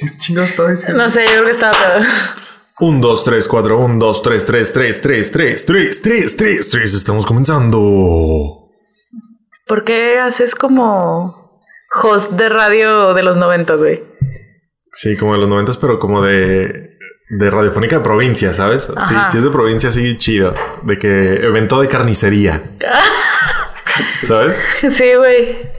¿Qué chingados estaba diciendo? No sé, yo creo que estaba pedo. 1, 2, 3, 4, 1, 2, 3, 3, 3, 3, 3, 3, 3, 3, 3. Estamos comenzando. ¿Por qué haces como host de radio de los 90, güey? Sí, como de los 90, pero como de, de radiofónica de provincia, ¿sabes? Sí, Ajá. sí es de provincia, sí, chido. De que evento de carnicería. ¿Sabes? Sí, güey.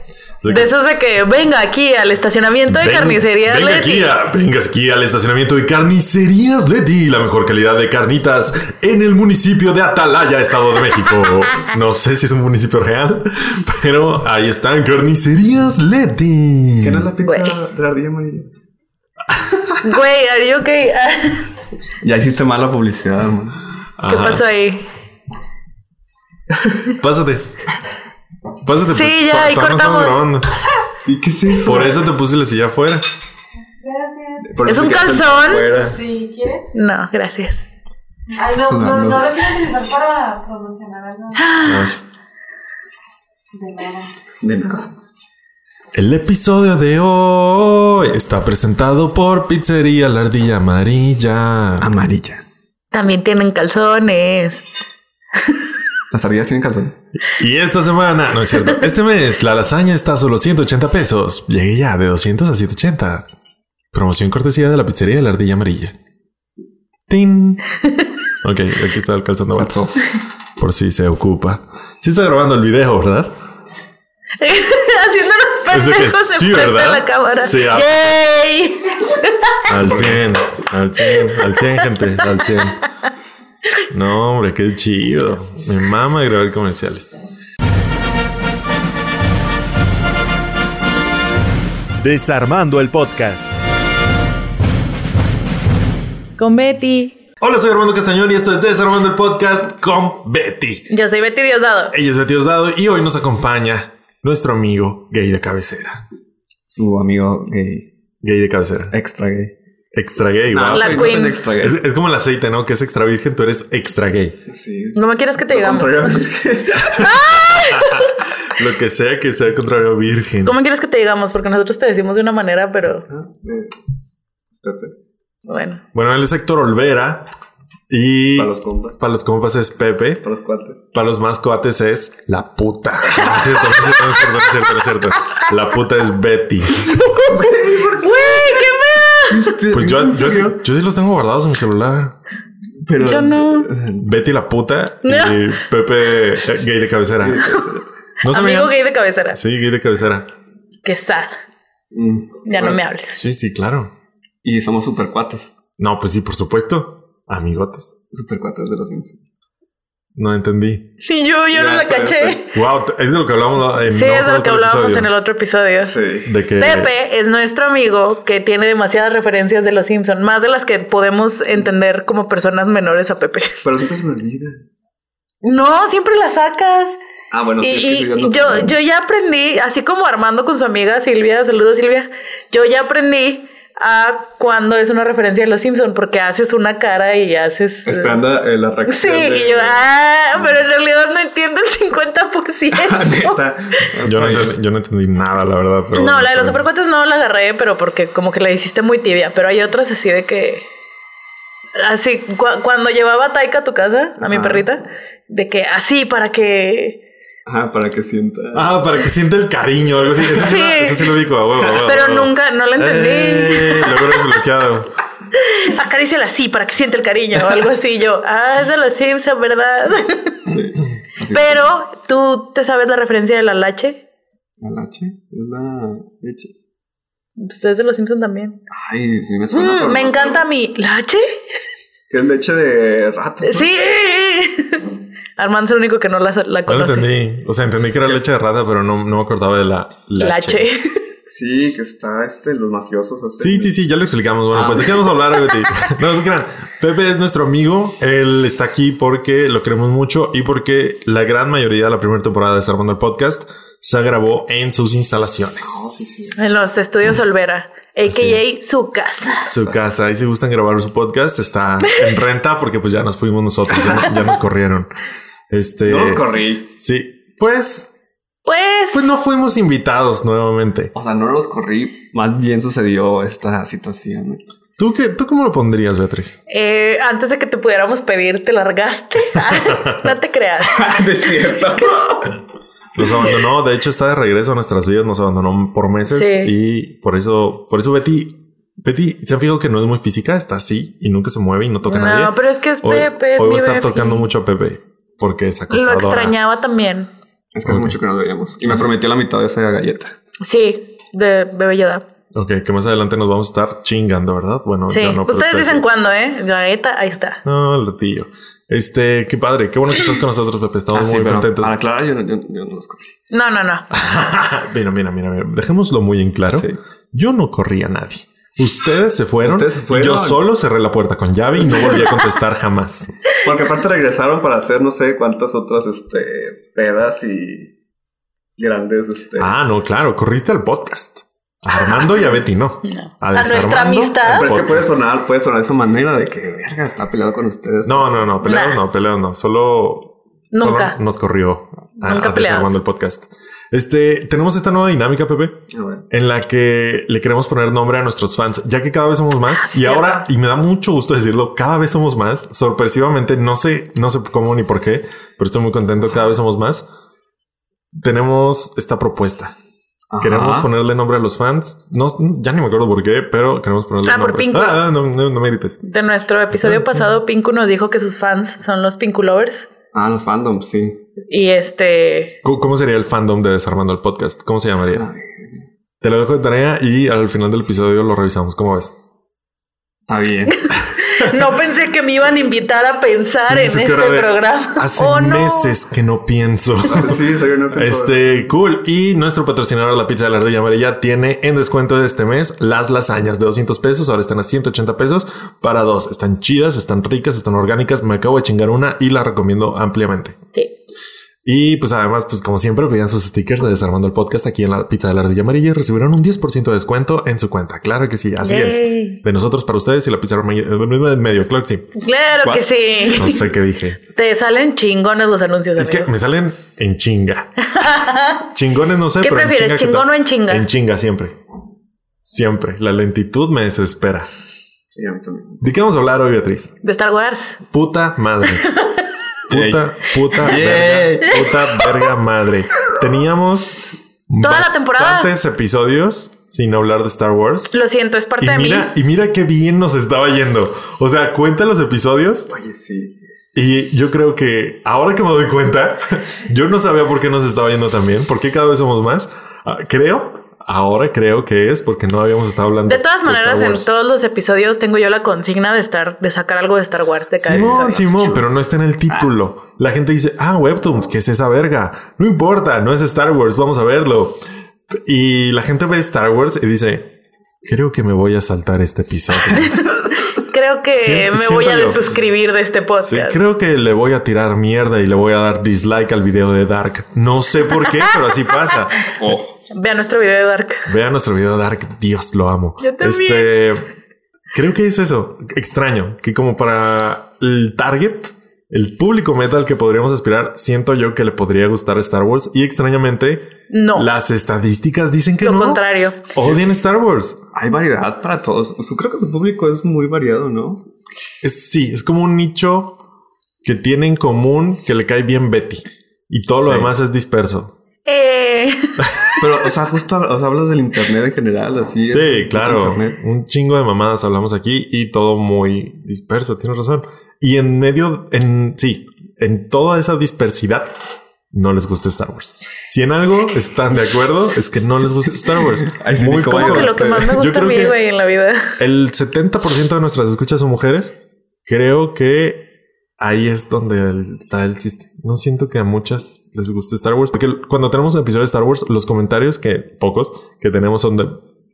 De De que- esos de que venga aquí al estacionamiento de Ven- carnicería. Venga Leti. aquí, a- vengas aquí al estacionamiento de Carnicerías Leti, la mejor calidad de carnitas en el municipio de Atalaya, Estado de México. No sé si es un municipio real, pero ahí están Carnicerías Leti. ¿Qué era la pizza Güey. de la ardilla amarilla? Güey, are you okay? Ya hiciste mala publicidad, man. ¿Qué Ajá. pasó ahí? Pásate. Pásate. Sí, pues, ya, todavía no estamos cortamos. grabando. ¿Y qué es eso? Por eso te puse la silla afuera. Por ¿Es un calzón? Si quieres. No, gracias. Ay, no, no, no lo quiero utilizar para promocionar algo Ay. de nada. De nada. El episodio de hoy está presentado por Pizzería La Ardilla Amarilla. Amarilla. También tienen calzones. Las ardillas tienen calzón. Y esta semana, no es cierto, este mes la lasaña está a solo 180 pesos. Llegué ya de 200 a 180. Promoción cortesía de la pizzería de la ardilla amarilla. ¡Tin! Ok, aquí está el calzón de. Pasó. Por si se ocupa. Sí está grabando el video, ¿verdad? De que pendejos sí, ¿verdad? la cámara. Sí, ah. ¡Yay! Al 100, al 100, al 100, gente, al 100. No, hombre, qué chido. Me mama grabar comerciales. Desarmando el podcast. Con Betty. Hola, soy Armando Castañón y esto es Desarmando el Podcast con Betty. Yo soy Betty Diosdado. Ella es Betty Osdado y hoy nos acompaña nuestro amigo gay de cabecera. Su amigo gay. Gay de cabecera. Extra gay. Extra gay, Ah, wow. La no queen. soy extra gay. Es, es como el aceite, ¿no? Que es extra virgen, tú eres extra gay. Sí. No me quieres que te digamos. Lo que sea que sea contrario virgen. ¿Cómo quieres que te digamos? Porque nosotros te decimos de una manera, pero Pepe. bueno. Bueno, él es Héctor Olvera y Para los compas. para los compas es Pepe. Para los cuates. Para los más coates es la puta. No es cierto, no es cierto, no es cierto, no es no es. La puta es Betty. ¡Güey, qué Pues yo, yo, sí, yo sí los tengo guardados en mi celular. Pero. Yo no. Betty la puta y No. Pepe eh, gay de cabecera. ¿No Amigo gay de cabecera. Sí, gay de cabecera. Qué sad. Mm. Ya no me hables. Sí, sí, claro. Y somos super cuates. No, pues sí, por supuesto. Amigotes. Super cuates de los Simpsons. No entendí. Sí, yo, yo no la está, caché. Wow, es de lo que hablamos en Sí, es de lo que hablábamos episodio. en el otro episodio. Sí. De que Pepe es nuestro amigo que tiene demasiadas referencias de los Simpson, más de las que podemos entender como personas menores a Pepe. Pero siempre se me olvida. No, siempre la sacas. Ah, bueno, sí, Y, es que yo, yo ya aprendí, así como Armando con su amiga Silvia, saludos Silvia, yo ya aprendí a cuando es una referencia de los Simpson, porque haces una cara y haces... eh, Esperando eh, la Sí, de- y yo, ah, pero en realidad no entiendo el 50%. Neta. yo no, entendí, yo no entendí nada, la verdad. pero No, bueno, la de los supercuates no la agarré, pero porque como que la hiciste muy tibia. Pero hay otras así de que. Así, cu- cuando llevaba a Taika a tu casa, a mi perrita, de que así para que. Ajá, para que sienta. Ah, para que sienta el cariño o algo así. Eso sí, Sí. lo- eso sí lo ubico, a huevo, a huevo, Pero a huevo. nunca, no la entendí. Eh, lo hubiera desbloqueado. Acaríciala así para que siente el cariño o algo así. Yo, ah, es de los Simpsons, ¿verdad? Sí. Pero tú te sabes la referencia de la lache. ¿La leche? Es la leche. Pues es de los Simpsons también. Ay, sí me suena. Mm, me no. encanta mi lache. Que es leche de rato. ¿no? Sí. Armando es el único que no la, la No lo conoce. entendí. O sea, entendí que era leche de rata, pero no, no me acordaba de la leche. Sí, que está este, los mafiosos. así. Sí, sí, sí, ya lo explicamos. Bueno, Ah. pues de qué vamos a hablar, Betty. no, no se crean. Pepe es nuestro amigo. Él está aquí porque lo queremos mucho y porque la gran mayoría de la primera temporada de Desarmando el Podcast se grabó en sus instalaciones. No, sí, sí. En los estudios Olvera, a.k.a. su casa. Su casa. Ahí si gustan grabar su podcast, está en renta porque pues ya nos fuimos nosotros, ya, no- ya nos corrieron. Este. No los corrí. Sí, pues Pues, Pues no fuimos invitados nuevamente. O sea, no los corrí, más bien sucedió esta situación. ¿Tú, qué, ¿Tú cómo lo pondrías, Beatriz? eh, antes de que te pudiéramos pedir, te largaste. no te creas. no es cierto. Nos abandonó, de hecho está de regreso a nuestras vidas, nos abandonó por meses Sí. y por eso, por eso Betty, Betty, se han fijado que no es muy física, está así y nunca se mueve y no toca a nadie. No, pero es que es Hoy, Pepe. Es hoy va a estar Befi. tocando mucho a Pepe porque es Lo acosadora. extrañaba también. Es que hace Ok. mucho que nos veíamos. Y me prometió la mitad de esa galleta. Sí, de Bebé Yoda. Ok, que más adelante nos vamos a estar chingando, ¿verdad? Bueno, sí, yo no. ustedes dicen sí. cuándo, ¿eh? La neta, ahí está. No, el ratillo. Este, qué padre, qué bueno que estás con nosotros, Pepe. Estamos Ah, sí, muy pero contentos. Para aclarar, yo, no- yo- yo no los corrí. No, no, no. mira, mira, mira, mira. Dejémoslo muy en claro. Sí. Yo no corrí a nadie. Ustedes se fueron. Ustedes se fueron. Y yo solo cerré la puerta con llave y no volví a contestar jamás. Porque aparte regresaron para hacer no sé cuántas otras este, pedas y grandes. Este, Ah, no, claro, corriste al podcast. A Armando y a Betty no. No. A, A nuestra amistad. Pero es que puede sonar, puede sonar de esa manera de que verga está peleado con ustedes. No, no, no, peleados Nah. no, peleados no. Solo, Nunca. solo nos corrió a, Nunca a. Desarmando el podcast. Este, tenemos esta nueva dinámica, Pepe, en la que le queremos poner nombre a nuestros fans, ya que cada vez somos más. Ah, sí, y cierto. ahora, y me da mucho gusto decirlo, cada vez somos más. Sorpresivamente, no sé, no sé cómo ni por qué, pero estoy muy contento. Cada vez somos más. Tenemos esta propuesta. Ajá. Queremos ponerle nombre a los fans. No, ya ni me acuerdo por qué, pero queremos ponerle Ah, por nombre. Pinku. Ah, no, no, no me grites. De nuestro episodio pasado, Pinku nos dijo que sus fans son los Pinku Lovers. Ah, los fandoms, sí. Y este. ¿Cómo cómo sería el fandom de Desarmando el Podcast? ¿Cómo se llamaría? Te lo dejo de tarea y al final del episodio lo revisamos. ¿Cómo ves? Está bien. No pensé que me iban a invitar a pensar Sí, en este de, programa. Hace Oh, no. meses que no pienso. sí, soy una Este, cool. Y nuestro patrocinador, la pizza de la ardilla amarilla, tiene en descuento de este mes las lasañas de 200 pesos. Ahora están a 180 pesos para dos. Están chidas, están ricas, están orgánicas. Me acabo de chingar una y la recomiendo ampliamente. Sí. Y pues además, pues como siempre, vean sus stickers de Desarmando el Podcast aquí en la pizza de la ardilla amarilla y recibirán un 10% de descuento en su cuenta. Claro que sí, así Yay. es. De nosotros para ustedes y la pizza amarilla en medio. Claro que sí. Claro ¿Cuál? que sí. No sé qué dije. Te salen chingones los anuncios. Es que me salen en chinga. Chingones no sé, ¿Qué pero en prefieres, chinga, ¿qué chingón o en chinga? En chinga siempre. Siempre. La lentitud me desespera. Sí, a mí también. ¿De qué vamos a hablar hoy, Beatriz? De Star Wars. Puta madre. Puta, puta, verga, puta, verga madre. Teníamos Toda la temporada. bastantes episodios sin hablar de Star Wars. Lo siento, es parte Y de mira, mí. y mira qué bien nos estaba yendo. O sea, cuenta los episodios Oye, sí. y yo creo que ahora que me doy cuenta, yo no sabía por qué nos estaba yendo tan bien, por qué cada vez somos más. Ah, creo, ahora creo que es porque no habíamos estado hablando. De todas Star maneras, en Wars. todos los episodios tengo yo la consigna de estar, de sacar algo de Star Wars de cada Simón, episodio. Simón, pero no está en el título. La gente dice, ah, Webtoons, ¿qué es esa verga? No importa, no es Star Wars, vamos a verlo. Y la gente ve Star Wars y dice, creo que me voy a saltar este episodio. Creo que Siento- me voy a yo. desuscribir de este Sí, podcast. creo que le voy a tirar mierda y le voy a dar dislike al video de Dark. No sé por qué, pero así pasa. Oh, Vea nuestro video de Dark. Vean nuestro video de Dark, Dios lo amo. Yo también. Este, creo que es eso, extraño, que como para el target, el público metal que podríamos aspirar, siento yo que le podría gustar Star Wars y extrañamente No. las estadísticas dicen que Lo no. contrario. Odian Star Wars. hay variedad para todos. Su- creo que su público es muy variado, ¿no? Es sí, es como un nicho que tiene en común que le cae bien Betty y todo lo demás es disperso. Eh, Pero, o sea, justo o sea, hablas del internet en general, así. Sí, es- claro. Un chingo de mamadas hablamos aquí y todo muy disperso, tienes razón. Y en medio, en sí, en toda esa dispersidad, no les gusta Star Wars. Si en algo están de acuerdo, es que no les gusta Star Wars. Ay, sí, muy cómodo. lo que más me gusta a mí, güey, en la vida. el 70% de nuestras escuchas son mujeres. Creo que ahí es donde el- está el chiste. No siento que a muchas les guste Star Wars, porque cuando tenemos un episodio de Star Wars, los comentarios, que pocos, que tenemos son de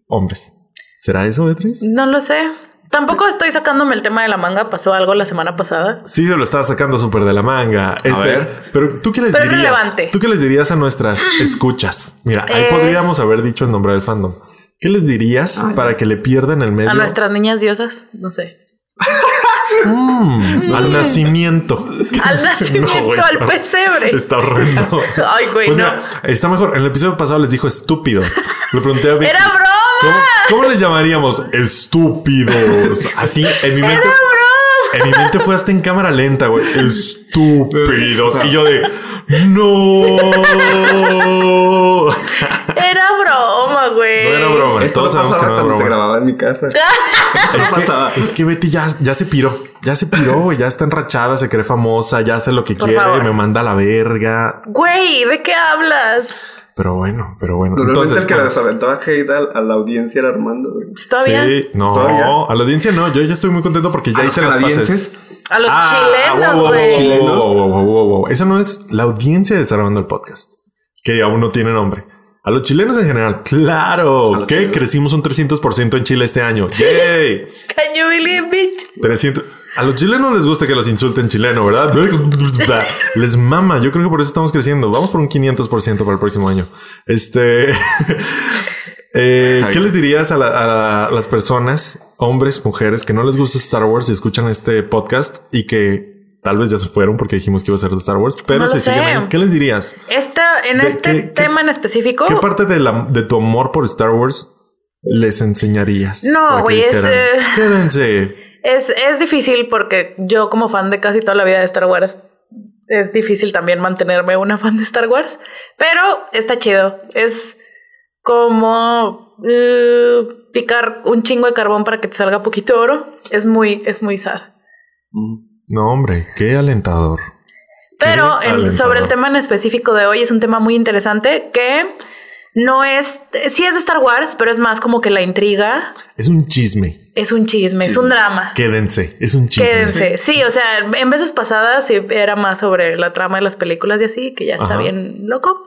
hombres. ¿Será eso, Beatriz? No lo sé. Tampoco estoy sacándome el tema de la manga. Pasó algo la semana pasada. Sí, se lo estaba sacando súper de la manga. Este, ver. Pero tú qué les Pero dirías? relevante. ¿Tú qué les dirías a nuestras escuchas? Mira, ahí Es- podríamos haber dicho el nombre del fandom. ¿Qué les dirías para que le pierdan el medio? A nuestras niñas diosas, no sé. Mm, al nacimiento. Al nacimiento, No, güey, al está- pesebre. Está horrendo. Ay, güey, Pues no. mira, está mejor. En el episodio pasado les dijo estúpidos. Le pregunté a Vicky. ¡Era broma! ¿Cómo, cómo les llamaríamos? Estúpidos. Así, en mi mente. ¡Era broma! En mi mente fue hasta en cámara lenta, güey. Estúpidos. Y yo de. ¡No! Era broma, güey. No broma. Esto Todos no sabemos que pasaba no era se grababa en mi casa. Es que, es que Betty ya, ya se piró. Ya se piró, güey. Ya está enrachada, se cree famosa, ya hace lo que Por quiere, favor. me manda a la verga. Güey, ¿de qué hablas? Pero bueno, pero bueno. Normalmente Entonces, el que bueno. les aventaba hate a, a la audiencia era Armando, güey. Pues todavía. Sí, no, ¿Todavía? a la audiencia no. Yo ya estoy muy contento porque ya ¿A hice las paces. canadienses? A los Ah, chilenos, güey. wow, wow, wow, wow, wow, wow. Esa no es la audiencia de Desarmando el Podcast, que aún no tiene nombre. A los chilenos en general, claro, que chilenos. crecimos un 300% en Chile este año. ¡Yay! Can you believe it? 300. A los chilenos les gusta que los insulten chileno, ¿verdad? Les mama. Yo creo que por eso estamos creciendo. Vamos por un 500% para el próximo año. Este. eh, ¿Qué les dirías a, la- a las personas, hombres, mujeres, que no les gusta Star Wars y escuchan este podcast y que tal vez ya se fueron porque dijimos que iba a ser de Star Wars, pero No se siguen sé. ahí? ¿Qué les dirías? Esta, en ¿De este qué- qué- tema en específico. ¿Qué parte de, la- de tu amor por Star Wars les enseñarías? No, güey, es, eh, Quédense. Es, es difícil porque yo como fan de casi toda la vida de Star Wars, es difícil también mantenerme una fan de Star Wars, pero está chido. Es como eh, picar un chingo de carbón para que te salga poquito oro. Es muy, es muy sad. No, hombre, qué alentador. Pero Qué en- alentador. sobre el tema en específico de hoy es un tema muy interesante que no es, sí es de Star Wars, pero es más como que la intriga Es un chisme. es un chisme, es un drama. Quédense. Es un chisme. Quédense. Sí, o sea, en veces pasadas sí era más sobre la trama de las películas y así, que ya está Ajá. bien loco.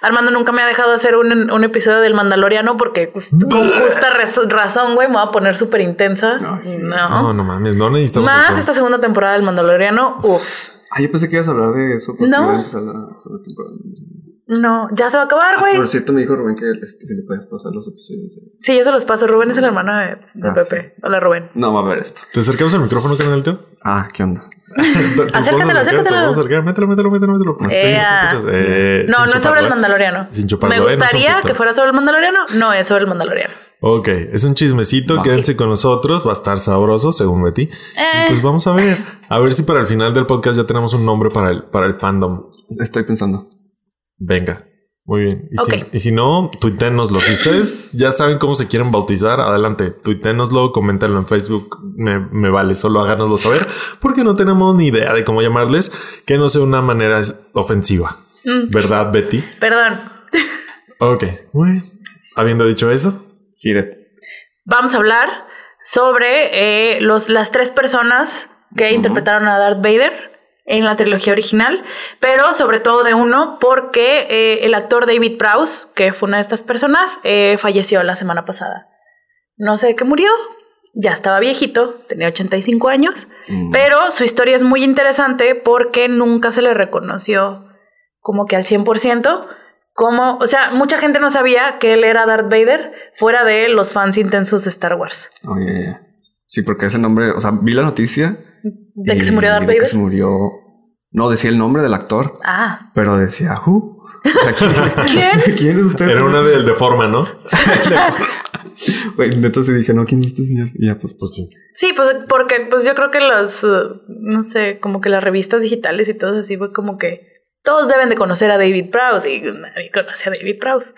Armando nunca me ha dejado hacer un, un episodio del Mandaloriano porque pues, con justa raz- razón, güey, me voy a poner súper intensa. No, sí. No. No, no mames, no necesitamos Más eso. esta segunda temporada del Mandaloriano, uff. Ah, yo pensé que ibas a hablar de eso. No. iba a empezar la segunda temporada. No, ya se va a acabar, güey. Por cierto, me dijo Rubén que este, si le puedes pasar los episodios. de- Sí, yo se los paso. Rubén es el hermano de, de Ah, Pepe. Hola, Rubén. No va a ver esto. ¿Te acercamos al micrófono, carnal, tío? Ah, ¿qué onda? Acércatelo, acércatelo. Mételo, mételo, mételo, mételo. Sí, Ea. ¿te escuchas? Eh, No, no es sobre el ¿eh? Mandaloriano. Sin chuparlo, Me ¿eh? No gustaría que fuera sobre el Mandaloriano. No es sobre el Mandaloriano. Ok, es un chismecito, Va. quédense con nosotros, va a estar sabroso, según Betty. Eh. Y Pues vamos a ver, a ver si para el final del podcast ya tenemos un nombre para el, para el fandom. Estoy pensando. Venga, muy bien. Y, si, y si no, tuiténoslo. Si ustedes ya saben cómo se quieren bautizar, adelante, tuiténoslo, coméntenlo en Facebook, me, me vale, solo háganoslo saber, porque no tenemos ni idea de cómo llamarles, que no sea una manera ofensiva. Mm. ¿Verdad, Betty? Perdón. Ok, muy bien. Habiendo dicho eso, Gire. Vamos a hablar sobre eh, los, las tres personas que interpretaron a Darth Vader en la trilogía original, pero sobre todo de uno porque eh, el actor David Prowse, que fue una de estas personas, eh, falleció la semana pasada. No sé de qué murió, ya estaba viejito, tenía 85 años, Mm. pero su historia es muy interesante porque nunca se le reconoció como que al 100%. Como, o sea, mucha gente no sabía que él era Darth Vader fuera de los fans intensos de Star Wars. Oh, ya, ya. Sí, porque ese nombre, o sea, vi la noticia. De que se murió Darth vi de que Vader. se murió. No decía el nombre del actor, Ah, pero decía who. O sea, ¿Quién? ¿Quién es usted? era una del de forma, ¿no? Güey, neta sí dije, no, ¿quién es este señor? Y ya, pues, Pues sí. sí, pues porque pues yo creo que los, uh, no sé, como que las revistas digitales y todo así fue como que todos deben de conocer a David Prowse y nadie conoce a David Prowse.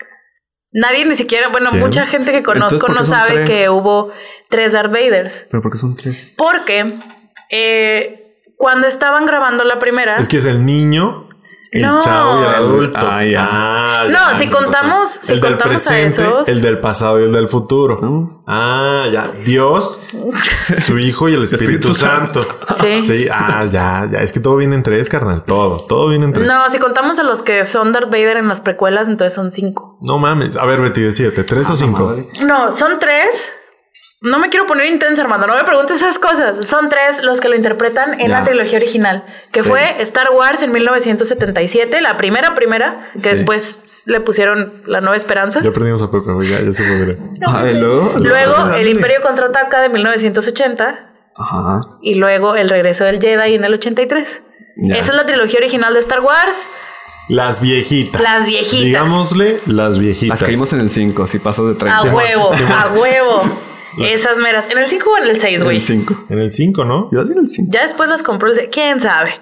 Nadie ni siquiera, bueno, ¿Quién? mucha gente que conozco ¿por qué no sabe tres? que hubo tres Darth Vaders. pero ¿por qué son tres? Porque eh, cuando estaban grabando la primera... Es que es el niño, el No. chavo y el adulto. Ah, ya. Ah, No, ya, si con contamos- si el del contamos a presente, esos- el del pasado y el del futuro. ¿No? Ah, ya. Dios, su hijo y el Espíritu, Espíritu Santo. Sí. Sí, ah, ya, ya. Es que todo viene en tres, carnal. Todo, todo viene en tres. No, si contamos a los que son Darth Vader en las precuelas, entonces son cinco. No mames. A ver, Betty, decídete, ¿tres o Ah, cinco? madre. No, son tres. No me quiero poner intensa, Armando. No me preguntes esas cosas. Son tres los que lo interpretan en Ya. la trilogía original, que Sí. fue Star Wars en 1977, la primera, primera, que Sí. después le pusieron La Nueva Esperanza. Ya perdimos a Pepe, ya, ya se fue. mira. Ah, y luego. Luego, El Imperio contraataca de 1980. Ajá. y luego El regreso del Jedi en el 83. Ya. Esa es la trilogía original de Star Wars. Las viejitas. Las viejitas. Digámosle las viejitas. Las caímos en el 5, si pasas de 30. A huevo, a huevo. Esas meras. ¿En el 5 o en el 6, En güey? el 5. En el 5, ¿no? Yo en el 5. Ya después las compró el... ¿Quién sabe?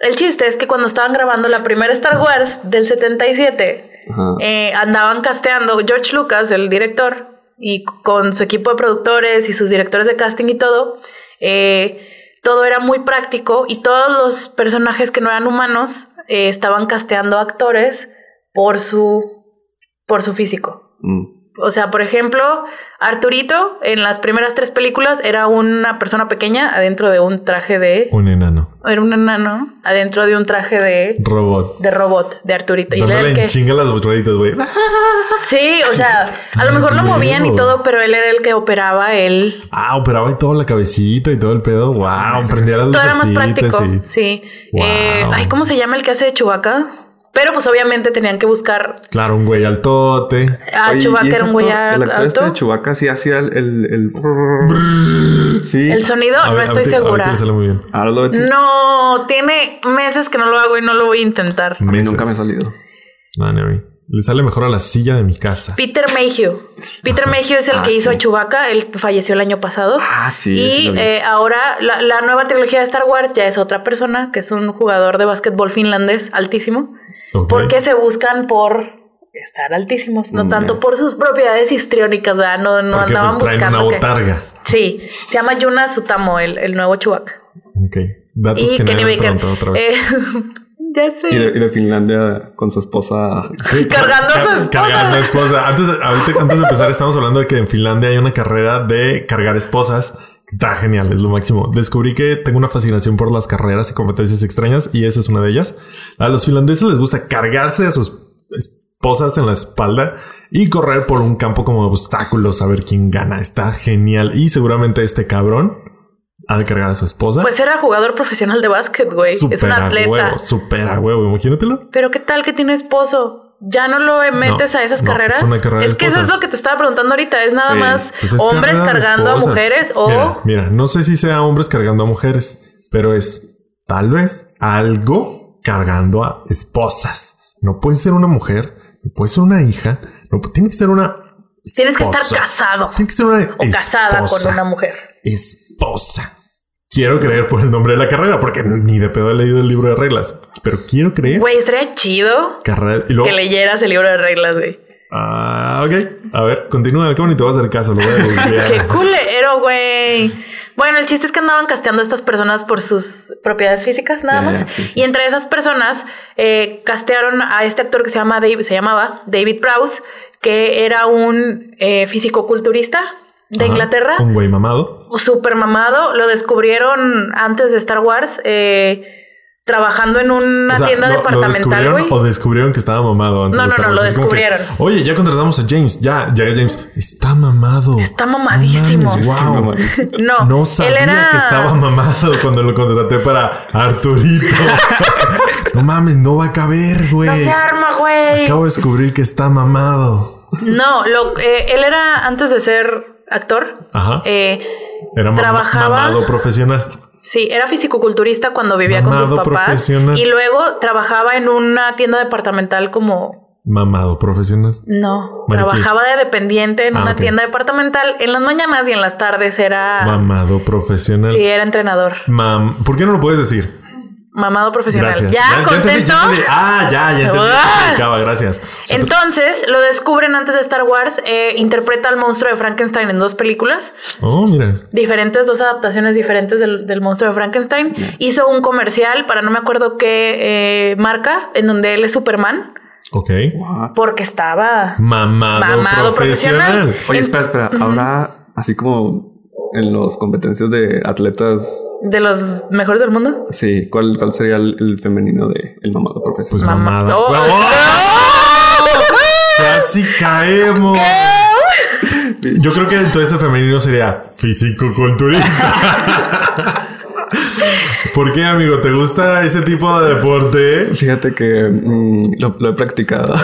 El chiste es que cuando estaban grabando la primera Star Wars del 77, Ajá. eh, andaban casteando George Lucas, el director, y con su equipo de productores y sus directores de casting y todo, eh, todo era muy práctico y todos los personajes que no eran humanos eh, estaban casteando actores por su, por su físico. Mm. O sea, por ejemplo, Arturito en las primeras tres películas era una persona pequeña adentro de un traje de... Un enano. Era un enano adentro de un traje de, Robot. de robot, de Arturito. Y Dándole el en que... chinga las rueditas, güey. Sí, o sea, a lo mejor lo movían y todo, pero él era el que operaba el... Ah, operaba y todo la cabecita y todo el pedo. Wow, prendía las Todo era más práctico. y- Sí. Wow. Eh, ay, ¿cómo se llama el que hace de Chewbacca? Pero pues obviamente tenían que buscar Claro, un güey altote. a Oye, ¿y Chewbacca era un güey El actor este alto. de Chewbacca sí hacía el... el, el... Sí. El sonido, A no ver, estoy segura. le sale muy bien. Ahora lo ves. No, tiene meses que no lo hago y no lo voy a intentar. A mí Meses. nunca me ha salido. Le sale mejor a la silla de mi casa. Peter Mayhew. Peter Mayhew es el Ah, que hizo sí. a Chewbacca, él falleció el año pasado. Ah, sí. y eh, ahora la, la nueva trilogía de Star Wars ya es otra persona, que es un jugador de básquetbol finlandés altísimo. Ok. Porque se buscan por estar altísimos, no Mm, tanto por sus propiedades histriónicas, ¿verdad? No, no Porque andaban pues traen una buscando. que- botarga. Sí, se llama Yuna Sutamo, el, el nuevo Chewbacca. Ok. Datos Y que Kenny nadie me otra vez. Eh, ya sé. Y de, y de Finlandia con su esposa. Cargando a su esposa. Cargando a esposa. Antes, ahorita, antes de empezar, estamos hablando de que en Finlandia hay una carrera de cargar esposas. Está genial, es lo máximo. Descubrí que tengo una fascinación por las carreras y competencias extrañas y esa es una de ellas. A los finlandeses les gusta cargarse a sus esposas en la espalda y correr por un campo como de obstáculos a ver quién gana. Está genial. Y seguramente este cabrón ha de cargar a su esposa. Pues era jugador profesional de básquet, güey. Es un a atleta. Huevo, súper a huevo, imagínatelo. Pero qué tal que tiene esposo? ¿Ya no lo metes No, a esas no, carreras? es una carrera de es que eso es lo que te estaba preguntando ahorita. ¿Es nada Sí, más Pues es hombres cargando a mujeres o... Mira, mira, no sé si sea hombres cargando a mujeres, pero es tal vez algo cargando a esposas. No puede ser una mujer, no puede ser una hija, no tiene que ser una Tienes que estar esposa. casado Tiene que ser una o casada con esposa. una mujer. Quiero creer por el nombre de la carrera, porque ni de pedo he leído el libro de reglas, pero quiero creer. Güey, estaría chido Carrera y luego. que leyeras el libro de reglas, güey. Ah, ok. A ver, continúa. Ni te voy a hacer caso. Lo voy a. Qué culero, güey. Bueno, el chiste es que andaban casteando a estas personas por sus propiedades físicas, nada más. ya, sí, sí. Y entre esas personas eh, castearon a este actor que se llama Dave, se llamaba David Prowse, que era un eh, físico-culturista de Ajá, Inglaterra. Un güey mamado. Super mamado. Lo descubrieron antes de Star Wars. eh, trabajando en una O sea, tienda ¿lo- ¿Lo departamental, descubrieron güey. o descubrieron que estaba mamado antes No, de no, Star no, Wars? lo que, descubrieron. Oye, ya contratamos a James. Ya, llega James. Está mamado. Está mamadísimo. No mames, wow. No, No sabía él era... que estaba mamado cuando lo contraté para Arturito. no mames, no va a caber, güey. No se arma, güey. Acabo de descubrir que está mamado. No, lo, eh, él era antes de ser actor. Ajá. eh, Era mam- trabajaba- mamado profesional. sí, era fisicoculturista cuando vivía con sus Mamado papás. profesional. Y luego trabajaba en una tienda departamental como. Mamado profesional. No, trabajaba de dependiente en Ah, una tienda departamental en las mañanas y en las tardes era. Mamado profesional. Sí, era entrenador. Mam- ¿Por qué no lo puedes decir? Mamado profesional. Gracias. ¿Ya? entendí, ¿Contento? ya entendí. Ah, ya, ya entendí. Ah. qué significaba, gracias. O sea, Entonces lo descubren antes de Star Wars. eh, interpreta al monstruo de Frankenstein en dos películas. Oh, mira. diferentes, dos adaptaciones diferentes del, del monstruo de Frankenstein. Hizo un comercial para no me acuerdo qué eh, marca, en donde él es Superman, Ok. Porque estaba Mamado, Mamado profesional. profesional. Oye, espera, espera. Ahora, así como en las competencias de atletas, de los mejores del mundo. sí, ¿cuál, cuál sería el, el femenino de el mamado Pues profesional? Mamá- mamada. ¡Oh! ¡Oh! Casi caemos. Yo creo que entonces el femenino sería físico-culturista. ¿Por qué, amigo? ¿Te gusta ese tipo de deporte? Fíjate que mm, lo, lo he practicado.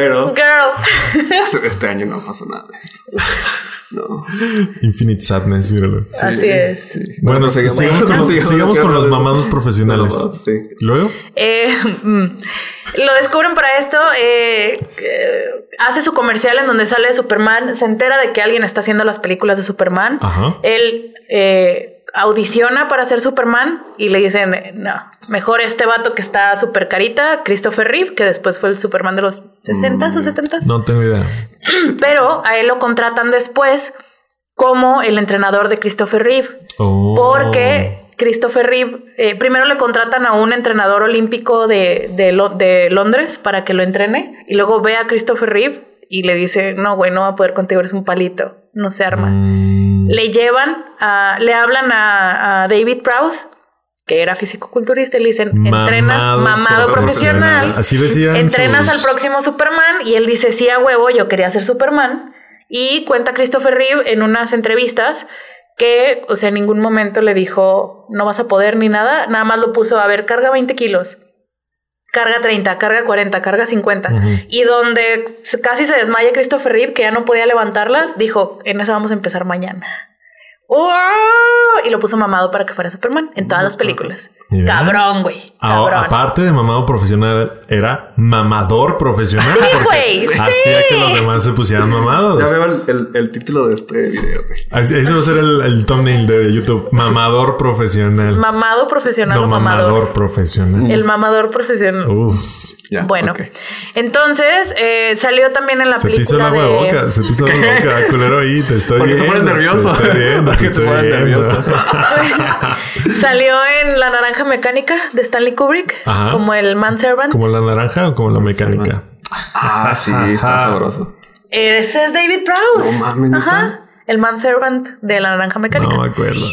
Pero Girl. este año no pasó nada de eso. No. Infinite Sadness, míralo. Así es. Sí. Bueno, sigamos- sigamos, con los, sigamos sigamos con los los- mamados profesionales. Mamados, sí. Luego, Eh, mm, lo descubren para esto. eh, que hace su comercial en donde sale Superman. Se entera de que alguien está haciendo las películas de Superman. Ajá. Él eh, audiciona para ser Superman y le dicen: eh, No, mejor este vato que está súper carita, Christopher Reeve, que después fue el Superman de los 60s o 70s. no tengo idea. Pero a él lo contratan después como el entrenador de Christopher Reeve. Oh. Porque Christopher Reeve, eh, primero le contratan a un entrenador olímpico de, de, Lo- de Londres para que lo entrene. Y luego ve a Christopher Reeve y le dice, no, güey, no va a poder contigo, eres un palito, no se arma. Mm, Le llevan, a, le hablan a, a David Prowse, que era fisicoculturista, y le dicen, entrenas mamado profesional. Así decían. Entrenas sus- al próximo Superman y él dice, sí, a huevo, yo quería ser Superman. Y cuenta Christopher Reeve en unas entrevistas que, o sea, en ningún momento le dijo, no vas a poder ni nada, nada más lo puso, a ver, carga 20 kilos, carga 30, carga 40, carga 50. Ujú. Y donde casi se desmaya Christopher Reeve, que ya no podía levantarlas, dijo, en esa vamos a empezar mañana. ¡Wow! Y lo puso mamado para que fuera Superman en todas las películas. Mira. Cabrón, güey. Aparte de mamado profesional, era mamador profesional. Sí, porque güey, sí. Hacía que los demás se pusieran mamados. Ya veo el, el- el título de este video, güey. Ese va a ser el, el thumbnail de YouTube. Mamador profesional. Mamado profesional no, mamador profesional. El mamador profesional. Uf. Ya, bueno, ok. entonces eh, salió también en la Se te hizo el película agua de boca. Se te hizo el agua de boca. Culero ahí. Te estoy ¿Por qué te viendo. pones nervioso? Te estoy viendo. ¿Por Te qué te estoy pones viendo. nervioso? Salió en La Naranja Mecánica de Stanley Kubrick Ajá. como el manservant. ¿Como la naranja o como la mecánica? Ah, sí, está sabroso. Ese es David Prowse. No mames. Ajá. El manservant de La Naranja Mecánica. No me acuerdo.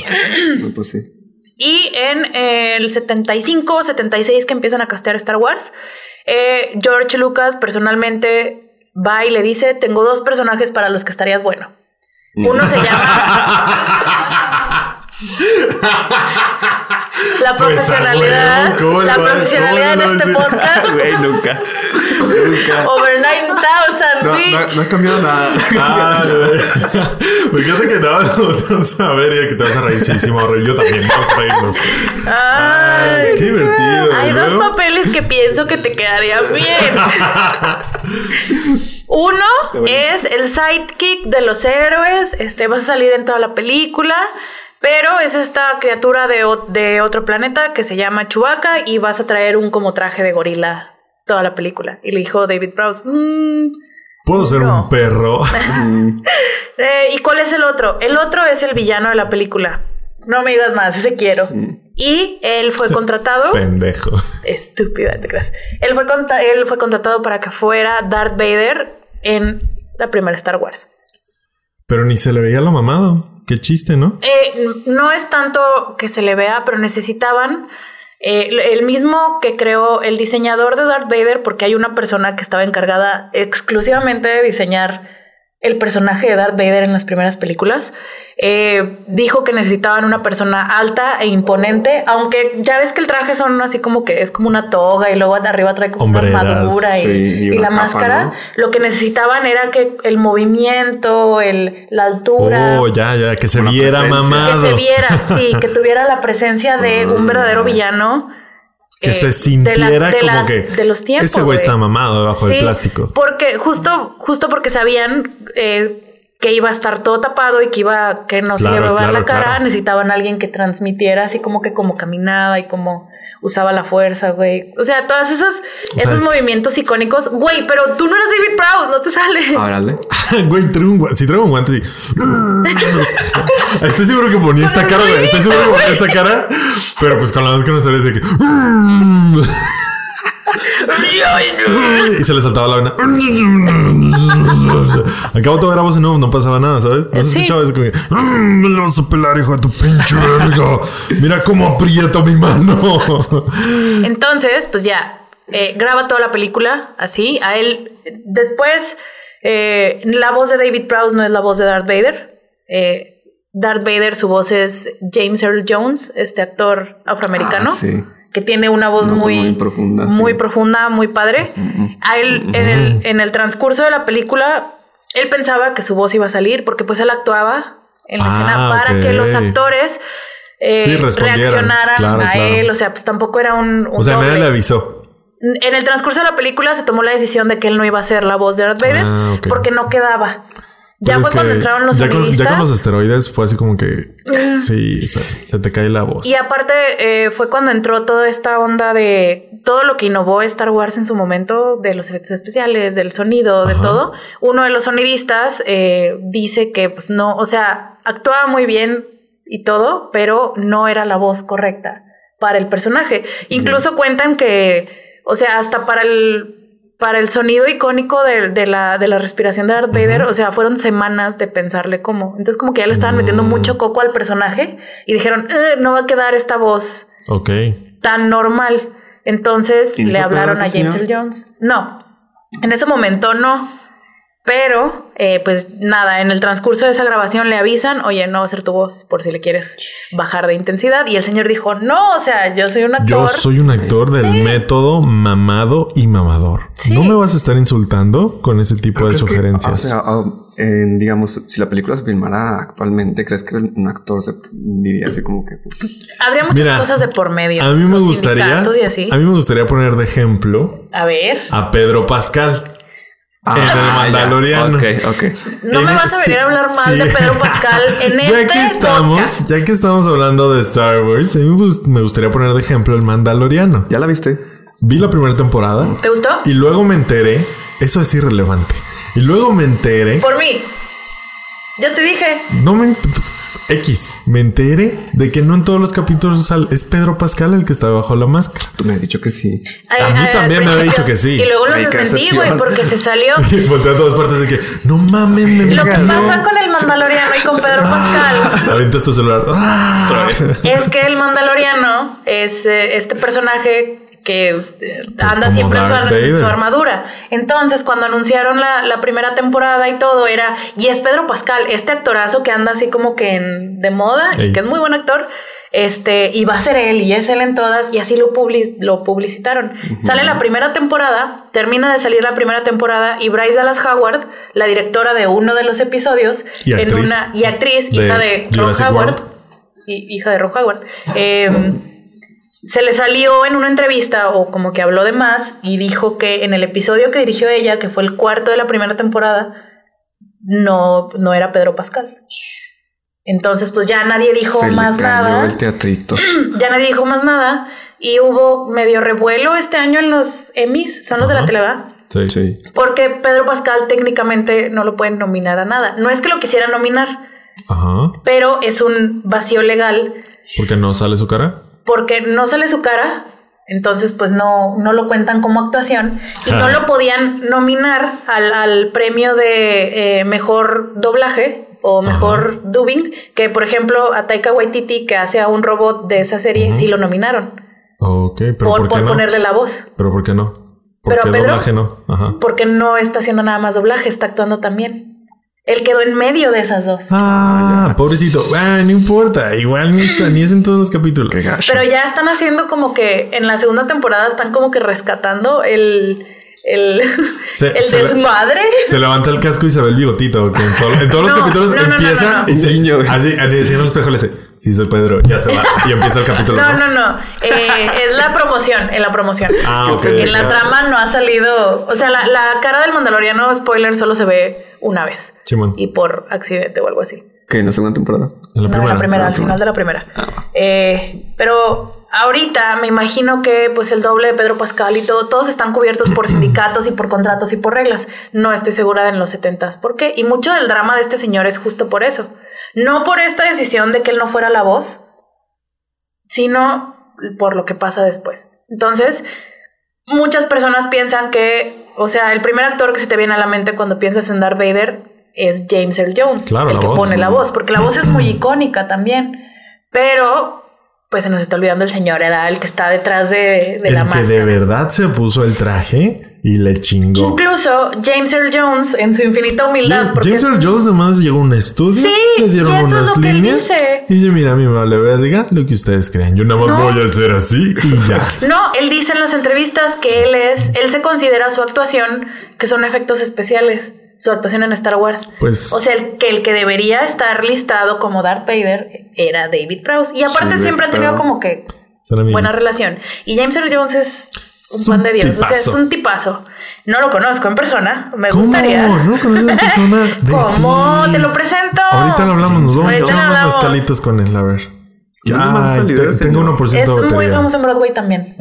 No, pues sí. Y en el 75, 76 que empiezan a castear Star Wars, eh, George Lucas personalmente va y le dice, tengo dos personajes para los que estarías bueno. Uno se llama... La Pues, ah, profesionalidad, huevo, ¿cómo la va- profesionalidad en este podcast. Güey, nunca. Nunca. Over 9000, No, no, bitch. no ha cambiado nada. Ah, güey. Fíjate que no, vamos a ver y que te vas a reír. Sí, sí, me voy a reír. Yo también. Vamos a reírnos. Ay, Qué divertido. Hay ¿y dos papeles que pienso que te quedarían bien. Uno es el sidekick de los héroes. Este, vas a salir en toda la película. Pero es esta criatura de, de otro planeta que se llama Chewbacca y vas a traer un como traje de gorila toda la película. Y le dijo David Prowse, "Mm, ¿Puedo ser No. un perro? eh, ¿y cuál es el otro? El otro es el villano de la película. No me digas más, ese quiero. Y él fue contratado. Pendejo. Estúpida, te creas. Él fue, él fue contratado para que fuera Darth Vader en la primera Star Wars. Pero ni se le veía lo mamado. Qué chiste, ¿no? Eh, no es tanto que se le vea, pero necesitaban eh, el mismo que creó el diseñador de Darth Vader, porque hay una persona que estaba encargada exclusivamente de diseñar el personaje de Darth Vader en las primeras películas. eh, dijo que necesitaban una persona alta e imponente, aunque ya ves que el traje son así como que es como una toga y luego de arriba trae como Hombreras, una armadura y, sí, y y una la capa, máscara. ¿no? Lo que necesitaban era que el movimiento, el, la altura, Oh, ya, ya. Que se viera presencia. mamado. que se viera, sí, que tuviera la presencia de un verdadero villano. Que eh, se de sintiera las- de como las- que de los tiempos. ese güey está mamado debajo del plástico. Porque justo, justo porque sabían eh, que iba a estar todo tapado y que iba, que no se Claro, le iba a ver claro, la cara, claro. necesitaban a alguien que transmitiera así como que como caminaba y como usaba la fuerza, güey. O sea, todas esas, sea, esos este- movimientos icónicos. Güey, pero tú no eres David Prowse, no te sale. Árale. Güey, traigo un guante. Si traigo un guante, sí. Estoy seguro que ponía esta cara, güey. Estoy seguro que ponía esta cara. Pero pues con la voz que no sale, de que. Y se le saltaba la vena. Al cabo todo era voz y no, no pasaba nada, ¿sabes? No se Sí. escuchaba eso como que, "Mm, Me lo vas a pelar, hijo de tu pinche verga. Mira cómo aprieto mi mano. Entonces, pues ya, eh, graba toda la película así. A él, después, eh, la voz de David Prowse no es la voz de Darth Vader. Eh, Darth Vader, su voz es James Earl Jones, este actor afroamericano, Ah, sí. Que tiene una voz Una muy, muy profunda, muy sí. profunda, muy padre. A él, en el, en el transcurso de la película, él pensaba que su voz iba a salir porque pues él actuaba en la Ah, escena para ok. que los actores eh, Sí, reaccionaran Claro, a claro. él. O sea, pues tampoco era un, un O sea, nadie le avisó. En el transcurso de la película se tomó la decisión de que él no iba a ser la voz de Darth Vader Ah, porque no quedaba. Ya fue cuando entraron los ya con, ya con los esteroides fue así como que sí, se, se te cae la voz. Y aparte eh, fue cuando entró toda esta onda de todo lo que innovó Star Wars en su momento, de los efectos especiales, del sonido, de Ajá. todo. Uno de los sonidistas eh, dice que pues no, o sea, actuaba muy bien y todo, pero no era la voz correcta para el personaje. Incluso cuentan que, o sea, hasta para el para el sonido icónico de, de la, de la respiración de Darth Vader, o sea, fueron semanas de pensarle cómo. Entonces, como que ya le estaban metiendo Mm. mucho coco al personaje y dijeron, "Eh, no va a quedar esta voz Ok. tan normal. Entonces ¿Y no le hablaron a James señor? Earl Jones. No, en ese momento no. Pero, eh, pues nada, en el transcurso de esa grabación le avisan, oye, no va a ser tu voz por si le quieres bajar de intensidad. Y el señor dijo, no, o sea, yo soy un actor. Yo soy un actor del método mamado y mamador. Sí. No me vas a estar insultando con ese tipo de ¿Crees que, sugerencias. o sea, en, digamos, si la película se filmara actualmente, ¿crees que un actor se diría así como que... pues, Habría muchas Mira, cosas de por medio. a mí me gustaría, Y así. a mí me gustaría poner de ejemplo A ver, a Pedro Pascal en el ya. Mandaloriano. Ok, ok. no En me vas a venir sí, a hablar mal sí. de Pedro Pascal en ya este que estamos, podcast. ya que estamos hablando de Star Wars, a mí me gust- me gustaría poner de ejemplo el Mandaloriano. ¿Ya la viste? Vi la primera temporada ¿Te gustó? y luego me enteré, eso es irrelevante. Y luego me enteré, Por mí. Ya te dije. no me X, me enteré de que no en todos los capítulos es Pedro Pascal el que está bajo la máscara. Tú me has dicho que sí. A mí también me había dicho que sí. Y luego lo desmentí, güey, porque se salió. Y volteé a todas partes de que no mames, me Lo que mintió". pasa con el Mandaloriano y con Pedro Pascal Avientas tu celular. ¡Ah! es que el Mandaloriano es eh, este personaje que eh, anda como siempre en su, armadura. Entonces, cuando anunciaron la, la primera temporada y todo, era, y es Pedro Pascal, este actorazo que anda así como que en- de moda, y que es muy buen actor. Este, y va a ser él, y es él en todas, y así lo, public- lo publicitaron. Sale la primera temporada, termina de salir la primera temporada, y Bryce Dallas Howard, la directora de uno de los episodios, Y en actriz una, y actriz, de hija de Ron Howard, y- hija de Ron Howard, eh, se le salió en una entrevista o como que habló de más y dijo que en el episodio que dirigió ella, que fue el cuarto de la primera temporada, no, no era Pedro Pascal. Entonces, pues ya nadie dijo Se le más cayó nada. el teatrito. Ya nadie dijo más nada. Y hubo medio revuelo este año en los Emmys, son los de la. Televa. Sí. Sí. Porque Pedro Pascal técnicamente no lo pueden nominar a nada. No es que lo quisiera nominar, Ajá. pero es un vacío legal Porque no sale su cara. Porque no sale su cara, entonces pues no, no lo cuentan como actuación y no lo podían nominar al, al premio de eh, mejor doblaje o mejor dubbing, que por ejemplo a Taika Waititi que hace a un robot de esa serie sí lo nominaron Ok, pero por, ¿por, qué por no? ponerle la voz, Pero ¿por qué no? ¿Por Pero qué Pedro- doblaje no? Ajá. porque no está haciendo nada más doblaje, está actuando también. Él quedó en medio de esas dos. Ah, pobrecito. Ah, no importa. Igual ni es, ni es en todos los capítulos. Pero ya están haciendo como que en la segunda temporada están como que rescatando el, el, Se- el se le- desmadre. Se levanta el casco y se ve el bigotito. Que en, todo- en todos los capítulos no, empieza no, no. y se, así en el espejo le dice, sí, soy Pedro, ya se va. Y empieza el capítulo. No, no, no. Eh, es la promoción, en la promoción. Ah, ok. En la trama no ha salido. O sea, la, la cara del Mandaloriano, spoiler, solo se ve una vez. Simón. Y por accidente o algo así. Que en la segunda temporada. En la No, primera. en la primera, Ah, al final de la primera. Eh, pero ahorita me imagino que pues el doble de Pedro Pascal y todo, todos están cubiertos por sindicatos y por contratos y por reglas. No estoy segura de en los setentas por qué. Y mucho del drama de este señor es justo por eso. No por esta decisión de que él no fuera la voz, sino por lo que pasa después. Entonces, muchas personas piensan que, o sea, el primer actor que se te viene a la mente cuando piensas en Darth Vader es James Earl Jones, Claro, el que voz. pone la voz, porque la voz es muy icónica también. Pero, pues se nos está olvidando el señor, ¿verdad? El que está detrás de, de el la que máscara. de verdad se puso el traje y le chingó. Incluso James Earl Jones, en su infinita humildad, porque James Earl Jones nomás llegó a un estudio, Sí, le dieron y eso es unas lo que él líneas dice. y dice, mira, a mí me vale verga lo que ustedes crean. Yo nada más No. voy a hacer así y ya. No, él dice en las entrevistas que él es, él se considera su actuación que son efectos especiales. Su actuación en Star Wars. Pues- O sea, el que, el que debería estar listado como Darth Vader era David Prowse. Y aparte Sí, siempre han tenido como que buena relación. Y James Earl Jones es un Es pan un de Dios. O sea, es tipazo. un tipazo. No lo conozco en persona. Me ¿Cómo? gustaría. ¿No conoces en persona? ¿Cómo? ti. Te lo presento. Ahorita lo hablamos, nos vamos a Ahorita echar lo unos mezcalitos con él, a ver. Ese tengo señor. 1% Es de muy famoso en Broadway también.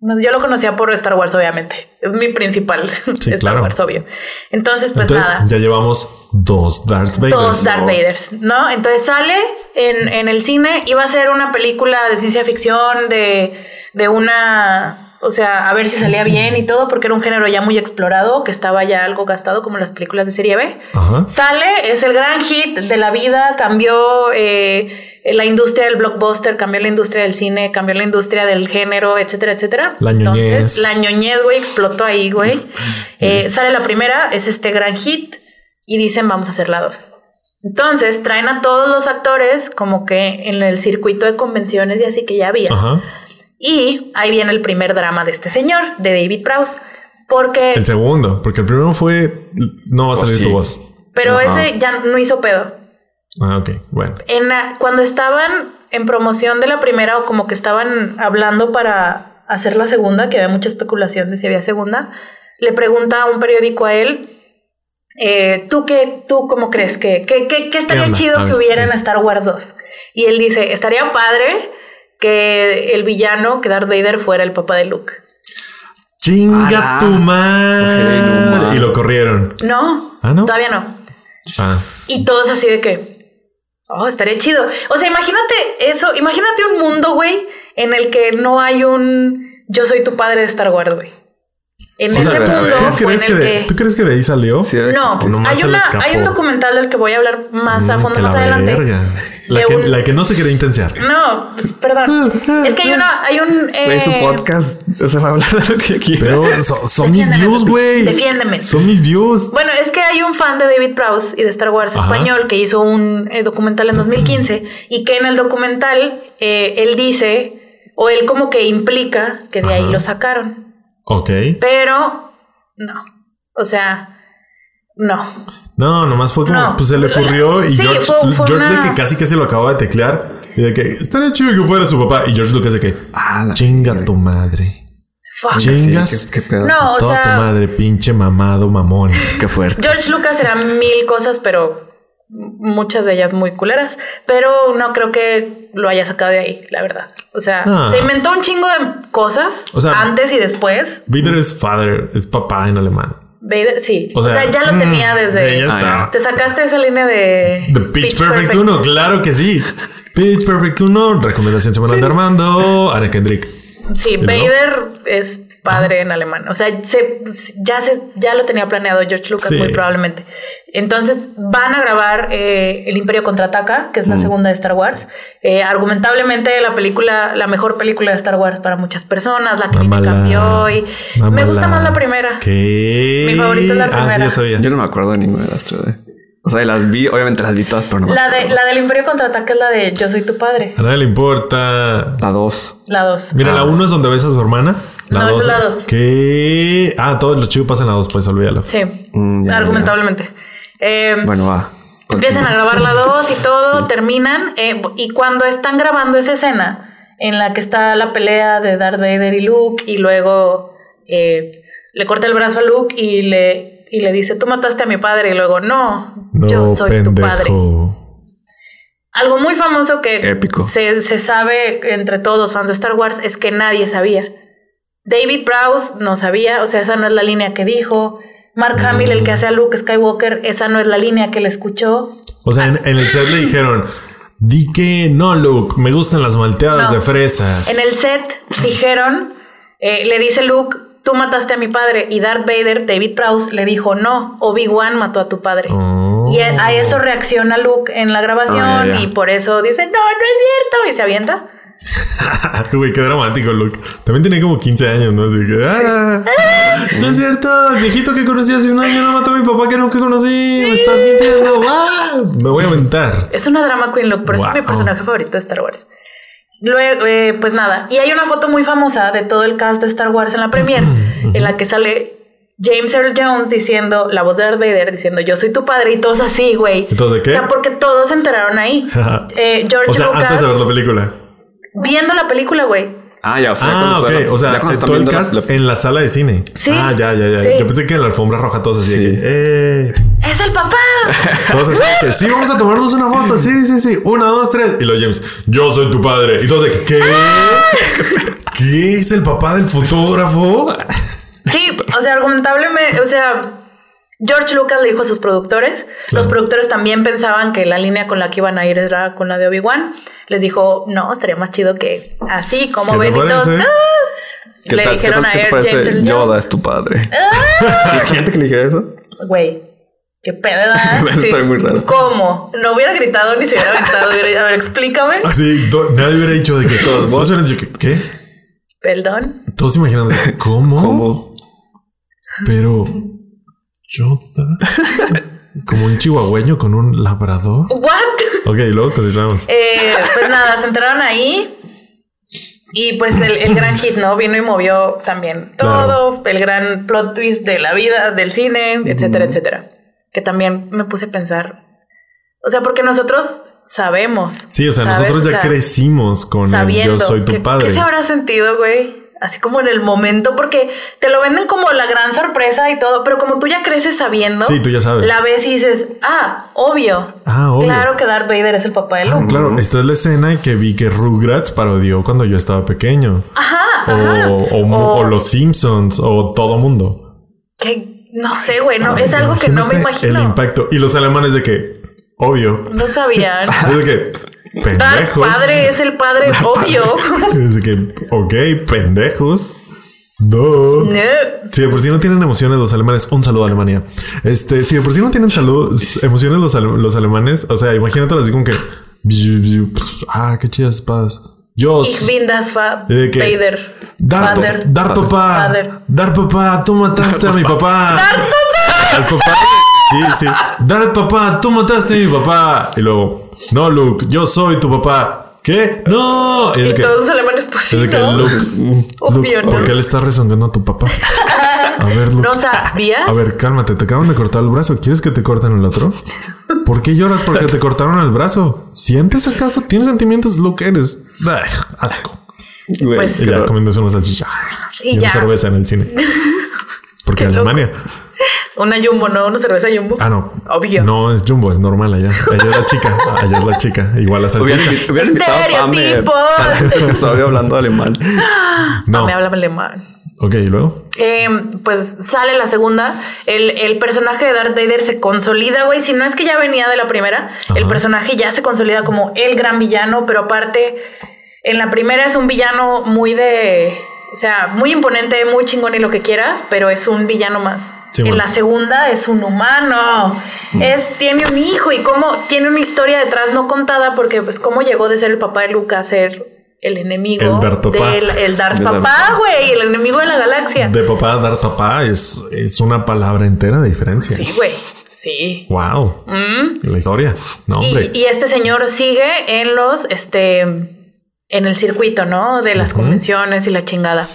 Yo lo conocía por Star Wars, obviamente. Es mi principal Sí, Star claro. Wars, obvio. Entonces, pues Entonces, nada. ya llevamos dos Darth Vader. Dos Darth Vaders, ¿no? Entonces sale en, en el cine, iba a ser una película de ciencia ficción, de, de una, o sea, a ver si salía bien y todo, porque era un género ya muy explorado, que estaba ya algo gastado como las películas de serie B. Ajá. Sale, es el gran hit de la vida, cambió eh, la industria del blockbuster, cambió la industria del cine, cambió la industria del género, etcétera, etcétera. La ñoñez. Entonces, la ñoñez, güey, explotó ahí, güey. Eh, sale la primera, es este gran hit, y dicen, vamos a hacer la dos. Entonces, traen a todos los actores como que en el circuito de convenciones y así que ya había. Ajá. Y ahí viene el primer drama de este señor, de David Prowse. Porque... El segundo, porque el primero fue no va a Oh, salir sí. tu voz. Pero Ajá. ese ya no hizo pedo. Ah, ok, bueno. En la- cuando estaban en promoción de la primera o como que estaban hablando para hacer la segunda, que había mucha especulación de si había segunda, le pregunta a un periódico a él, eh, ¿tú qué, tú cómo crees que, que, que- que estaría chido que ver, hubiera en sí. Star Wars 2? Y él dice, estaría padre que el villano, que Darth Vader fuera el papá de Luke. Chinga Ah, tu no madre. y lo corrieron. No, Ah, ¿no? todavía no. Ah, Y todos así de que, oh, estaría chido. O sea, imagínate eso, imagínate un mundo, güey, en el que no hay un yo soy tu padre de Star Wars, güey. En o ese sea, mundo ¿tú crees, en que el de, que... ¿tú crees que de ahí salió? Sí, No, hay, una, hay un documental del que voy a hablar más a Mm, fondo más la adelante. verga. La de que, un- la que no se quería intensiar. No, perdón. es que hay una, hay un... Güey, su eh, podcast. O sea, va a hablar de lo que. Pero so- son mis views, güey. defiéndeme. Son mis views. Bueno, es que hay un fan de David Prowse y de Star Wars Ajá. español que hizo un eh, documental en 2015 y que en el documental eh, él dice, o él como que implica que de ahí lo sacaron. Ok. Pero no. O sea, no. No, nomás fue como, No. pues se le ocurrió y Sí, George, fue- fue George una- de que casi casi lo acababa de teclear y de que estaría chido que fuera su papá y George Lucas de que Ah, chinga tu madre. Fuck. Sí, Chingas. qué, qué pedo. No, o Toda sea, tu madre, pinche mamado mamón. Qué fuerte. George Lucas era mil cosas, pero muchas de ellas muy culeras. Pero no creo que lo haya sacado de ahí, la verdad. O sea, Ah. se inventó un chingo de cosas O sea, antes y después. Vader es father, es papá en alemán. Vader, sí. O O sea, ya lo mm, tenía desde. ya Ah, está. Te sacaste esa línea de. The Pitch, Perfect 1, claro que sí. Pitch Perfect 1, recomendación semanal de Armando, Ana Kendrick. Sí. Vader es padre en alemán. O sea, se- ya, se, ya lo tenía planeado George Lucas, Sí. muy probablemente. Entonces van a grabar eh, El Imperio contraataca, que es la Mm. segunda de Star Wars. Eh, argumentablemente, la película, la mejor película de Star Wars para muchas personas, la que Mámala. cambió. Y me gusta más la primera. ¿Qué? Mi favorita es la Ah, sí, primera. ya sabía. Yo no me acuerdo de ninguna de las tres. eh. O sea, las vi, obviamente las vi todas, pero no. me La, de, acuerdo. la del Imperio contraataca es la de Yo soy tu padre. A nadie le importa. La dos. La dos. Mira, la 1 es donde ves a su hermana. La No, dos- es la dos. ¿Qué? Ah, todo lo chido pasa en la 2, pues olvídalo. Sí, Mm, ya, ya. argumentablemente. Eh, Bueno, va. Empiezan a grabar la 2 y todo, terminan. eh, y cuando están grabando esa escena en la que está la pelea de Darth Vader y Luke, y luego eh, le corta el brazo a Luke y le, y le dice: Tú mataste a mi padre, y luego, No, No, yo soy tu padre. Algo muy famoso que Épico. Se, se sabe entre todos los fans de Star Wars es que nadie sabía. David Prowse no sabía, o sea, esa no es la línea que dijo. Mark Hamill, el que hace a Luke Skywalker, esa no es la línea que le escuchó. O sea, en, en el set le dijeron, di que no, Luke, me gustan las malteadas No. de fresa. En el set dijeron, eh, le dice Luke, tú mataste a mi padre. Y Darth Vader, David Prowse, le dijo, no, Obi-Wan mató a tu padre. Oh. Y a a eso reacciona Luke en la grabación Ah, y por eso dice, no, no es cierto. Y se avienta. Güey, qué dramático, Luke. También tenía como 15 años, ¿no? Así que, ah, no es cierto, el viejito que conocí hace un año no mató a mi papá que nunca conocí. Me estás mintiendo. ¡Ah! Me voy a aventar. Es una drama queen Luke, por eso es mi Wow. personaje favorito de Star Wars. Luego, eh, pues nada, y hay una foto muy famosa de todo el cast de Star Wars en la premiere, en la que sale James Earl Jones diciendo, la voz de Darth Vader diciendo, yo soy tu padre y todos así, güey. ¿Entonces qué? O sea, porque todos se enteraron ahí. Eh, George o sea, Lucas, antes de ver la película. Viendo la película, güey. Ah, ya, o sea, Ah, ok. O sea, ya cuando están todo el la- cast la- en la sala de cine. Sí. Ah, ya, ya, ya. Sí. Yo pensé que en la alfombra roja todos así de Sí. que, ¡eh! ¡Es el papá! Todos así de que, sí, vamos a tomarnos una foto. Sí, sí, sí. Una, dos, tres. Y lo James, yo soy tu padre. Y todos de que, ¿qué? ¿Qué es el papá del fotógrafo? Sí, o sea, argumentablemente, o sea, George Lucas le dijo a sus productores, Claro. los productores también pensaban que la línea con la que iban a ir era con la de Obi-Wan. Les dijo, no, estaría más chido que así, como ¿Qué te ven y? "Ah". ¿Qué Le tal- dijeron qué a Air James Yoda es tu padre. Ah. Imagínate que le dijera eso. güey, qué pedo, está muy raro. ¿Cómo? No hubiera gritado ni se hubiera aventado. hubiera- A ver, explícame. Así, to- nadie hubiera dicho de que todos. Todos hubieran dicho que, ¿qué? Perdón. Todos imaginando, ¿cómo? Como Pero, Yoda. Como un chihuahueño con un labrador. ¿What? Ok, luego continuamos. Eh, pues nada, se enteraron ahí. Y pues el, el gran hit, ¿no? Vino y movió también todo, el gran plot twist de la vida, del cine, etcétera, etcétera. Que también me puse a pensar. O sea, porque nosotros sabemos. Sí, o sea, ¿sabes? nosotros O ya sea, crecimos con el yo soy tu que- padre. ¿Qué se habrá sentido, güey? Así como en el momento, porque te lo venden como la gran sorpresa y todo, pero como tú ya creces sabiendo, Sí, tú ya sabes. la ves y dices, ah, obvio. Ah, obvio. Claro que Darth Vader es el papá de Ah, Luke. claro, esta es la escena en que vi que Rugrats parodió cuando yo estaba pequeño. Ajá, O, ajá. o, mo- o los Simpsons, o todo mundo. que no sé, güey, no, es algo que no me imagino. El impacto. Y los alemanes de que, obvio. No sabían. Es de que, Pendejos. padre es el padre, obvio. Es que, ok, pendejos. No. No. Si de por sí no tienen emociones los alemanes, un saludo a Alemania. Este, si de por sí no tienen salud, emociones los, ale- los alemanes, o sea, imagínate así como que, ah, qué chidas espadas. Yo, Ich bin das. Vader. Dar, Vader. dar papá, dar papá, tú mataste a mi papá. Dar papá. Al papá. Sí, sí. Dar papá, tú mataste a mi papá. Y luego, no, Luke, yo soy tu papá. ¿Qué? No. Y Y de que, todos los alemanes, pues sí, es. Luke, Obvio, Luke, ¿no? ¿por qué le estás rezongando a tu papá? A ver, Luke. No sabía. A ver, cálmate, te acaban de cortar el brazo. ¿Quieres que te corten el otro? ¿Por qué lloras porque te cortaron el brazo? ¿Sientes acaso? ¿Tienes sentimientos? Luke, eres. Ay, asco. Pues- Y raro. comiéndose una salchicha. Y Y, una cerveza en el cine. Porque Qué loco. Alemania. Una jumbo, ¿no? Una cerveza jumbo. Ah, no. Obvio. No, es jumbo, es normal allá. Allá es la chica. Allá es la chica. Igual la salchicha. hubieran invitado a Pame episodio hablando alemán. No. Me habla alemán. Ok, ¿y luego? Eh, pues sale la segunda. El, el personaje de Darth Vader se consolida, güey. Si no es que ya venía de la primera, el personaje ya se consolida como el gran villano, pero aparte, en la primera es un villano muy de. O sea, muy imponente, muy chingón y lo que quieras, pero es un villano más. Sí, en la segunda es un humano. Es, tiene un hijo y cómo tiene una historia detrás no contada, porque pues cómo llegó de ser el papá de Luke a ser el enemigo El Darth Papá. del el Darth Darth Papá, güey, el enemigo de la galaxia. De papá a dar papá es, es una palabra entera de diferencia. Sí, güey. Sí. Wow. Mm. La historia. No, hombre. Y, y este señor sigue en los, este, en el circuito, ¿no? De las convenciones y la chingada.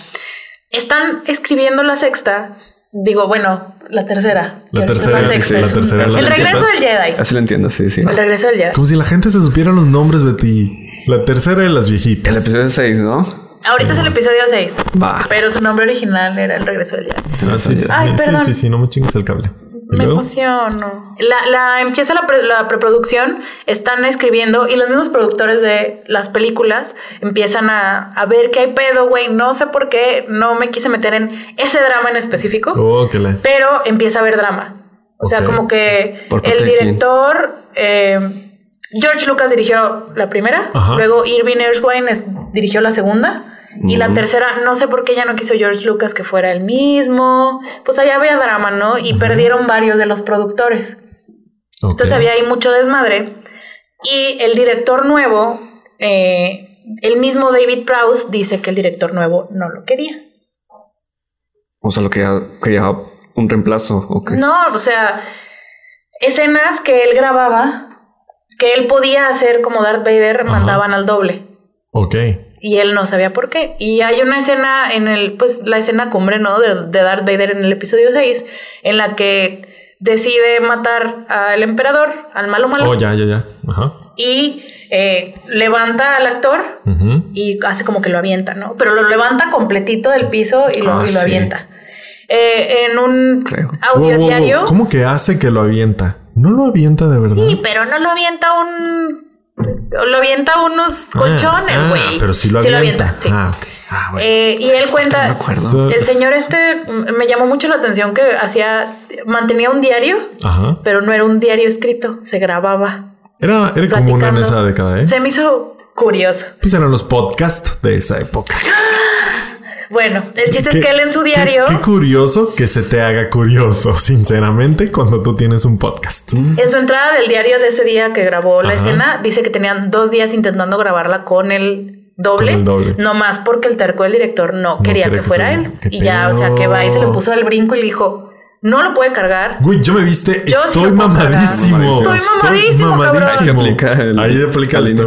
Están escribiendo la sexta. Digo, bueno, la tercera. La tercera, sexta. sí, la tercera, la El regreso del Jedi. Así lo entiendo, sí, sí. El regreso del Jedi. Como si la gente se supiera los nombres, Betty. La tercera de las El viejitas. episodio 6, ¿no? Ahorita es el episodio 6. Va. Pero su nombre original era el regreso del Jedi. Ah, sí, sí, Ay, sí, perdón. sí, sí, no me chingues el cable. ¿Y Me luego? emociono. La, la- empieza la, pre- la preproducción, están escribiendo y los mismos productores de las películas empiezan a, a ver que hay pedo, güey. No sé por qué, no me quise meter en ese drama en específico, Oh, la. pero empieza a haber drama. O sea, como que ¿Por parte el director, eh, George Lucas dirigió la primera, Ajá. luego Irving Erskine es- dirigió la segunda. Y la tercera, no sé por qué ya no quiso George Lucas que fuera el mismo. Pues allá había drama, ¿no? Y perdieron varios de los productores. Entonces había ahí mucho desmadre. Y el director nuevo, eh, el mismo David Prowse, dice que el director nuevo no lo quería. O sea, lo que ya quería un reemplazo. ¿o qué? No, o sea, escenas que él grababa, que él podía hacer como Darth Vader, Ajá. mandaban al doble. Ok. Y él no sabía por qué. Y hay una escena en el, pues la escena cumbre, ¿no? De, de Darth Vader en el episodio 6, en la que decide matar al emperador, al malo malo, Oh, ya, ya, ya. Ajá. y eh, levanta al actor y hace como que lo avienta, ¿no? Pero lo levanta completito del piso y lo, Ah, y lo sí. avienta. Eh, en un Creo. audio diario. ¿Cómo que hace que lo avienta? ¿No lo avienta de verdad? Sí, pero no lo avienta un. Lo avienta unos Ah, colchones, ah, güey. pero sí lo Sí avienta. sí. Ah, ok. Ah, bueno. Eh, y él cuenta. me acuerdo. So- El señor este mm, me llamó mucho la atención que hacía. Mantenía un diario, Ajá. pero no era un diario escrito, se grababa. Era, era común en esa década, ¿eh? Se me hizo curioso. Pues eran los podcasts de esa época. Bueno, el chiste es que él en su diario. Qué, curioso que se te haga curioso, sinceramente, cuando tú tienes un podcast. En su entrada del diario de ese día que grabó la Ajá. escena, dice que tenían dos días intentando grabarla con el doble. Con el doble. No más porque el terco del director no, quería quería que que fuera él. Y ya, o sea, que va y se le puso al brinco y le dijo, no lo puede cargar. Güey, yo me viste, Yo sí estoy mamadísimo. cargar. Estoy mamadísimo, cabrón. Ahí aplica el- Ahí aplica estoy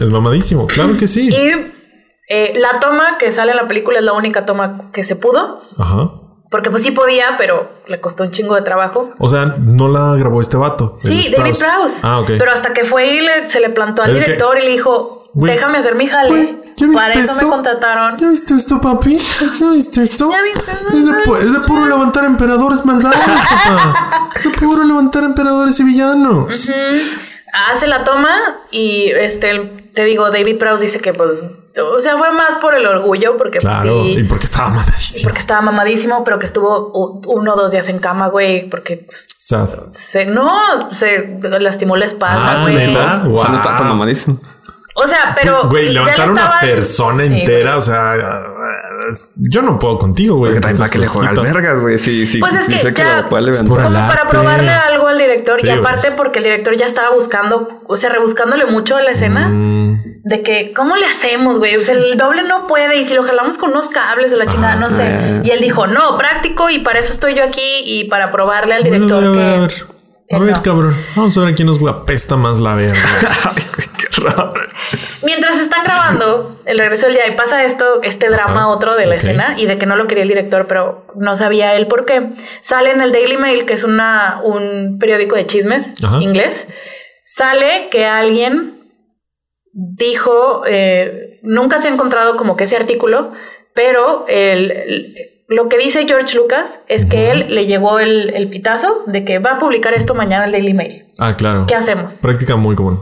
el mamadísimo. Claro que sí. Y eh, la toma que sale en la película es la única toma que se pudo. Ajá. Porque pues sí podía, pero le costó un chingo de trabajo. O sea, no la grabó este vato. Sí, David Prowse. Ah, ok. Pero hasta que fue y le- se le plantó al que- director y le dijo, Güey. déjame hacer mi jale. Güey, ¿ya viste Para eso esto? me contrataron. ¿Ya viste esto, papi? ¿Ya viste esto? ¿Ya viste? Es de, pu- es de puro levantar emperadores malvados, papá. Es de puro levantar emperadores y villanos. Hace la toma y este, el- te digo, David Prowse dice que pues, o sea, fue más por el orgullo, porque pues, Claro, sí, y porque estaba mamadísimo. porque estaba mamadísimo, pero que estuvo uno o dos días en cama, güey, porque pues, se, no, se lastimó la espalda, Ah, güey. ¿neta? O sea, no está Wow. tan mamadísimo. O sea, pero. Güey, levantar una estaban- persona Sí, entera, o sea, yo no puedo contigo, güey. Porque también que le juega al vergas, güey. Sí, sí. Pues es que dice que lo Como para probarle algo al director. Sí, y güey. aparte, porque el director ya estaba buscando, o sea, rebuscándole mucho a la escena. Mm, De que, ¿cómo le hacemos, güey? O sea, el doble no puede. Y si lo jalamos con unos cables de la chingada, no sé. Y él dijo, no, práctico. Y para eso estoy yo aquí. Y para probarle al bueno, director a ver, a ver, que. a ver. que A ver, no. cabrón. Vamos a ver a quién nos apesta más la verga. Mientras están grabando el regreso del día y pasa esto, este drama Ajá, otro de la escena y de que no lo quería el director, pero no sabía él por qué. Sale en el Daily Mail, que es una, un periódico de chismes Ajá. inglés, sale que alguien dijo, eh, nunca se ha encontrado como que ese artículo, pero el- el- lo que dice George Lucas es que él le llegó el, el pitazo de que va a publicar esto mañana el Daily Mail. Ah, claro. ¿Qué hacemos? Práctica muy común.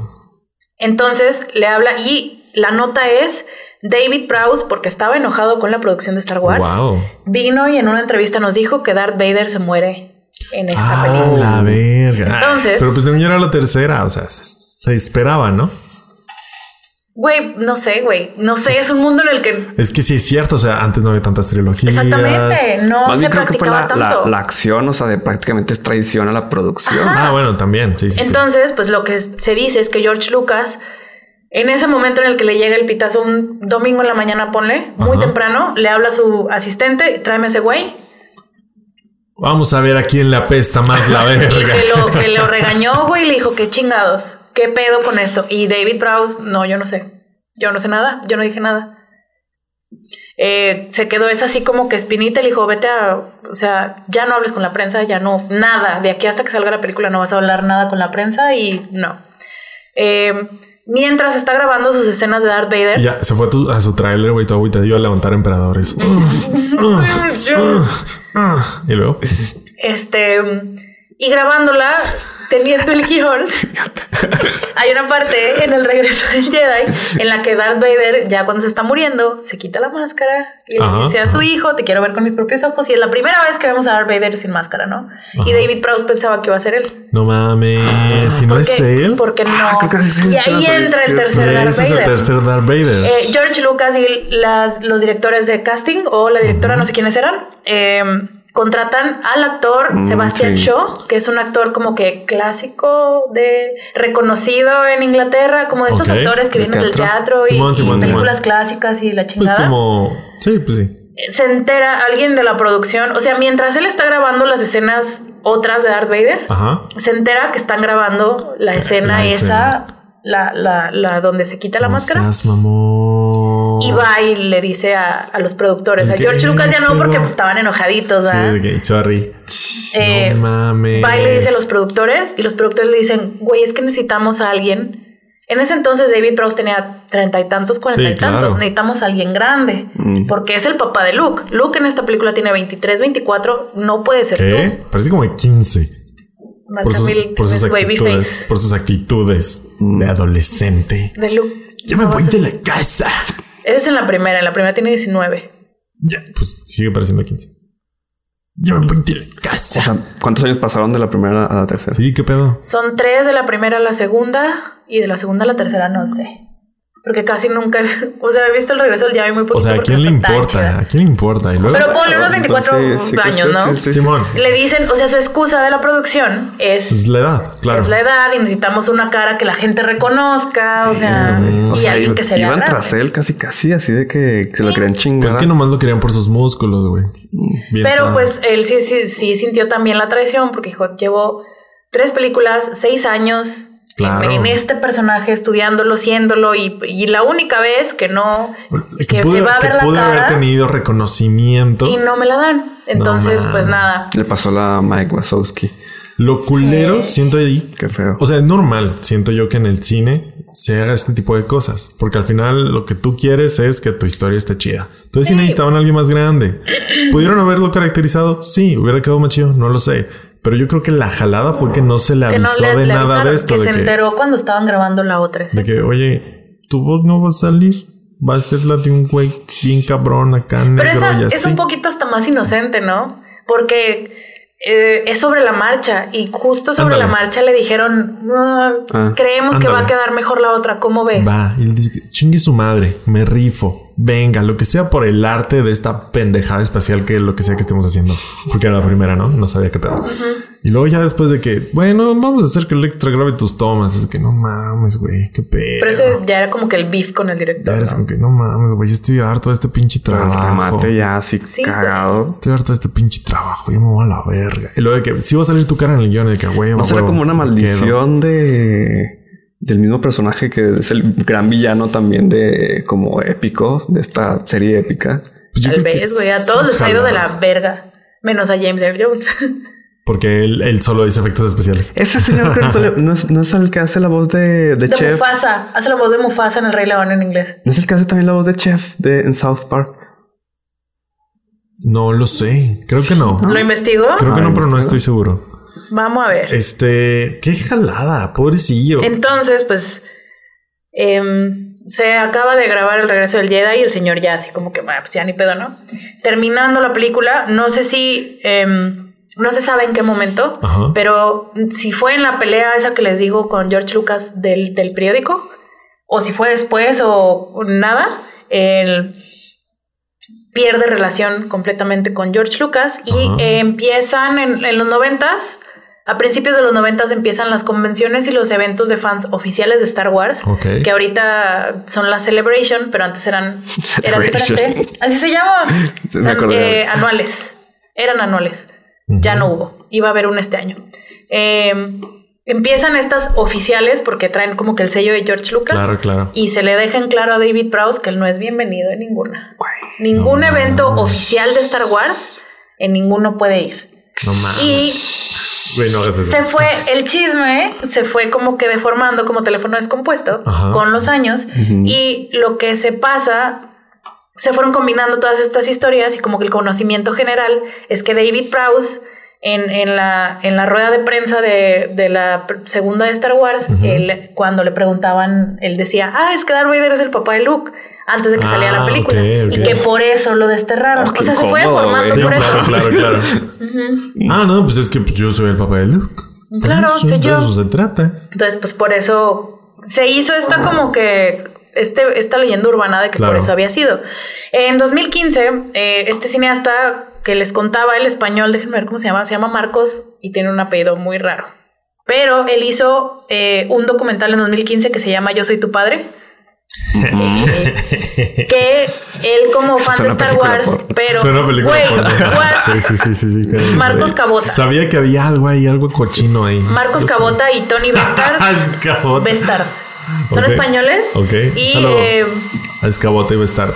Entonces le habla y la nota es David Prowse, porque estaba enojado con la producción de Star Wars, Wow. vino y en una entrevista nos dijo que Darth Vader se muere en esta Ah, película. la verga. Entonces- Pero pues también era la tercera, o sea, se, se esperaba, ¿no? Güey, no sé, güey, no sé, es un mundo en el que Es que sí es cierto, o sea, antes no había tantas trilogías. exactamente no Más se bien creo que fue practicaba la, tanto. la acción, o sea, de prácticamente es traición a la producción. Ah, bueno, también, sí, sí. sí. Entonces, pues lo que se dice es que George Lucas, en ese momento en el que le llega el pitazo, un domingo en la mañana, ponle, muy Ajá. temprano, le habla a su asistente, tráeme ese güey, Vamos a ver a quién le apesta más la Y verga. que lo, que lo regañó, güey, y le dijo, qué chingados, qué pedo con esto. Y David Prowse, no, yo no sé. Yo no sé nada, yo no dije nada. Eh, se quedó es así como que espinita le dijo, vete a, o sea, ya no hables con la prensa, ya no, nada. De aquí hasta que salga la película no vas a hablar nada con la prensa y no. Eh, mientras está grabando sus escenas de Darth Vader, ya se fue a, tu- a su tráiler, güey, todo agüita, iba a levantar emperadores. y luego, Este, y grabándola, teniendo el guion, hay una parte en el regreso del Jedi en la que Darth Vader, ya cuando se está muriendo, se quita la máscara y le Ajá, dice a su ajá. hijo, te quiero ver con mis propios ojos. Y es la primera vez que vemos a Darth Vader sin máscara, ¿no? Y. David Prowse pensaba que iba a ser él. no mames, si no Porque, es él. Porque no. Ah, creo que y ahí entra el tercer Darth Ese es el Vader. tercer Darth Vader. Eh, George Lucas y las, los directores de casting o la directora, no sé quiénes eran, eh, contratan al actor Mm, Sebastian sí. Shaw, que es un actor como que clásico, de reconocido en Inglaterra, como de estos actores que de vienen del teatro. y, Simón, y películas Simón. clásicas y la pues chingada. como... Sí, pues sí. Se entera alguien de la producción, o sea, mientras él está grabando las escenas otras de Darth Vader, Ajá. se entera que están grabando la escena la esa, escena. la, la, la donde se quita la No máscara. seas mamón. Y va y le dice a, a los productores. A ¿Qué George Lucas ya no, porque pues, estaban enojaditos, Sí, ¿verdad? de que, sorry. Eh, no mames. Va y le dice a los productores y los productores le dicen, güey, es que necesitamos a alguien. En ese entonces David Prowse tenía treinta y tantos, cuarenta Sí, y tantos. claro. Necesitamos a alguien grande. Mm. Porque es el papá de Luke. Luke en esta película tiene 23, 24. No puede ser ¿Qué? Parece como de 15. tú. Mark Por sus, por sus actitudes. face Por sus actitudes de adolescente. de Luke. Ya me No, voy a- de la casa. Ese es en la primera. En la primera tiene 19. Ya, pues sigue pareciendo 15. Ya me voy de la O casa. sea, ¿cuántos años pasaron de la primera a la tercera? Sí, ¿qué pedo? Son tres de la primera a la segunda y de la segunda a la tercera no sé. Porque casi nunca, o sea, he visto el regreso del Yami muy poquito. O sea, ¿a quién le importa? ¿A quién le importa? Y luego, Pero ponle unos 24 Sí, sí, años, sí, ¿no? sí, sí, sí. Simón, Le dicen, o sea, su excusa de la producción es, es la edad, claro. es la edad y necesitamos una cara que la gente reconozca, o sea, Mm. O y sea, alguien que se vea iban tras él casi casi, así de que se lo querían chingar. Pues es que nomás lo querían por sus músculos, güey. Bien Pero pues él sí, sí, sí sintió también la traición porque dijo, llevo tres películas, seis años Claro. en, en este personaje, estudiándolo, siéndolo y, y la única vez que no, que, que pude, se va a que ver la pude haber tenido reconocimiento. y no me la dan. Entonces, pues nada. Le pasó la a Mike Wazowski. Lo culero, siento ahí. Qué feo. O sea, es normal, siento yo que en el cine se haga este tipo de cosas. Porque al final lo que tú quieres es que tu historia esté chida. Entonces, si necesitaban a alguien más grande. ¿Pudieron haberlo caracterizado? Sí, hubiera quedado más chido, no lo sé. Pero yo creo que la jalada fue que no se le no avisó de le nada avisaron, de esto. que de se que, enteró cuando estaban grabando la otra de que, oye, tu voz no va a salir. Va a ser la de un güey bien cabrón acá, negro Pero esa y así. es un poquito hasta más inocente, ¿no? Porque eh, es sobre la marcha y justo sobre Ándale. la marcha le dijeron, "Ah, Ah, creemos que va a quedar mejor la otra, ¿cómo ves? Va, y él dice, chingue su madre, me rifo. Venga, lo que sea por el arte de esta pendejada espacial que lo que sea que estemos haciendo. Porque era la primera, ¿no? No sabía qué pedo. Y luego ya después de que, bueno, vamos a hacer que Electra grabe tus tomas. Es que no mames, güey, qué pedo. Pero ese ya era como que el beef con el Ya director. eres ¿no? como que no mames, güey, yo estoy harto de este pinche el trabajo. remate ya así Sí, cagado. Estoy harto de este pinche trabajo, yo me voy a la verga. Y luego de que sí va a salir tu cara en el guion de que, güey, ¿No será como una maldición de del mismo personaje que es el gran villano también de como épico de esta serie épica? Pues Tal vez, güey, a todos les ha ido de la verga. Menos a James Earl Jones. Porque él, él solo dice efectos especiales. Ese señor no es, no es el que hace la voz de, de De Chef. Mufasa. Hace la voz de Mufasa en El Rey León en inglés. No es el que hace también la voz de Chef de en South Park. No lo sé, creo que no. ¿Lo investigó? Creo que Ah, no, pero no estoy seguro. Vamos a ver. Este, qué jalada, pobrecillo. Entonces, pues em, se acaba de grabar el regreso del Jedi y el señor ya así como que, bueno, pues ya ni pedo, ¿no? Terminando la película, no sé si, em, no se sabe en qué momento, Ajá. pero si fue en la pelea esa que les digo con George Lucas del, del periódico, o si fue después o nada, él pierde relación completamente con George Lucas y eh, empiezan en, en los noventas, a principios de los noventas empiezan las convenciones y los eventos de fans oficiales de Star Wars, Ok. que ahorita son la Celebration, pero antes eran, eran diferente. Así se llama. Eh, anuales. Eran anuales. Ya no hubo. Iba a haber un este año. Eh, empiezan estas oficiales porque traen como que el sello de George Lucas. Claro, claro. Y se le deja en claro a David Prowse que él no es bienvenido en ninguna. Ningún No evento oficial de Star Wars, en ninguno puede ir. No. Y Güey, no hagas eso. se fue el chisme, se fue como que deformando como teléfono descompuesto Ajá. con los años. Y lo que se pasa, se fueron combinando todas estas historias y como que el conocimiento general es que David Prowse en, en la, en la rueda de prensa de, de la segunda de Star Wars, él, cuando le preguntaban, él decía, ah, es que Darth Vader es el papá de Luke. Antes de que Ah, saliera la película. ok, ok. Y que por eso lo desterraron. Oh, o sea, se fue formando. Sí, por eso. claro, claro, claro. Ah, no, pues es que pues, yo soy el papá de Luke. Por Claro, eso, soy de yo. eso se trata. Entonces, pues por eso se hizo esta como que este, esta leyenda urbana de que Claro. por eso había sido. En 2015, eh, este cineasta que les contaba el español, déjenme ver cómo se llama, se llama Marcos y tiene un apellido muy raro. Pero él hizo eh, un documental en 2015 que se llama Yo soy tu padre. Que él como fan de Star Wars, pero Suena película güey, porno. what? Sí, sí, sí, sí, sí. claro. Marcos Cabota. Sabía que había algo ahí, algo cochino ahí. Marcos. Cabota y Tony Bestard. Es Cabota. Bestard. Son españoles. Ok. Y eh, A Escabote iba a estar.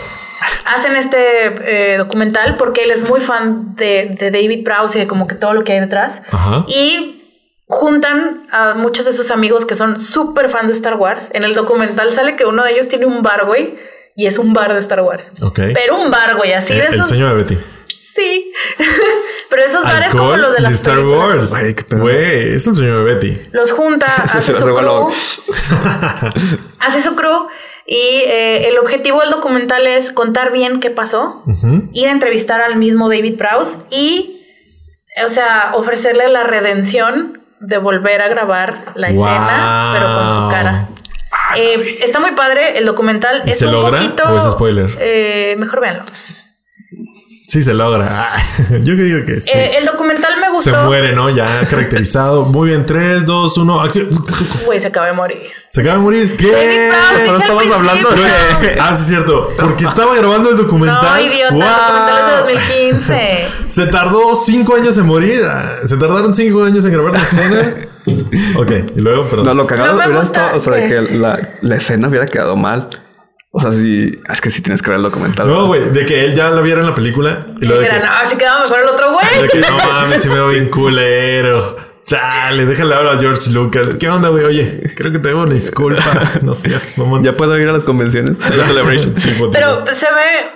hacen este eh, documental porque él es muy fan de, de David Prowse y de como que todo lo que hay detrás. Ajá. Y juntan a muchos de sus amigos que son súper fans de Star Wars. En el documental sale que uno de ellos tiene un bar, güey. Y es un bar de Star Wars. Ok. Pero un bar, güey, así Eh, de el esos. sueño de Betty. Sí. Pero esos bares como Alcohol los de las Star películas. Wars. Güey, es el sueño de Betty. Los junta, Se hace su regaló. crew, hace su crew y eh, el objetivo del documental es contar bien qué pasó, ir a entrevistar al mismo David Prowse y, o sea, ofrecerle la redención de volver a grabar la Wow. escena, pero con su cara. Eh, está muy padre el documental. ¿Y es se un logra poquito. o es spoiler? eh, mejor véanlo. Sí, se logra. Yo que digo que sí. Eh, el documental me se gustó. muere, ¿no? Ya caracterizado. Muy bien. 3, 2, 1. Acción. Güey, se acaba de morir. Se acaba de morir. ¿Qué? Pero estamos hablando de- Ah, sí, es cierto. Porque estaba grabando el documental. No, idiota, el ¡Wow! documental es de 2015. Se tardó cinco años en morir. Ah, Se tardaron cinco años en grabar la escena. ok, y luego, perdón. No, lo cagado No hubiera estado, o sea, que- que la, la escena hubiera quedado mal. O sea, sí, es que sí tienes que ver el documental. No, güey, de que él ya la viera en la película y de que, no, así quedaba mejor el otro de güey. que no mames, si me veo bien culero. Chale, déjale hablar a George Lucas. ¿Qué onda, güey? Oye, creo que te debo una disculpa. No seas mamón. Ya puedo ir a las convenciones. La celebration. Tipo. Pero pues, se ve,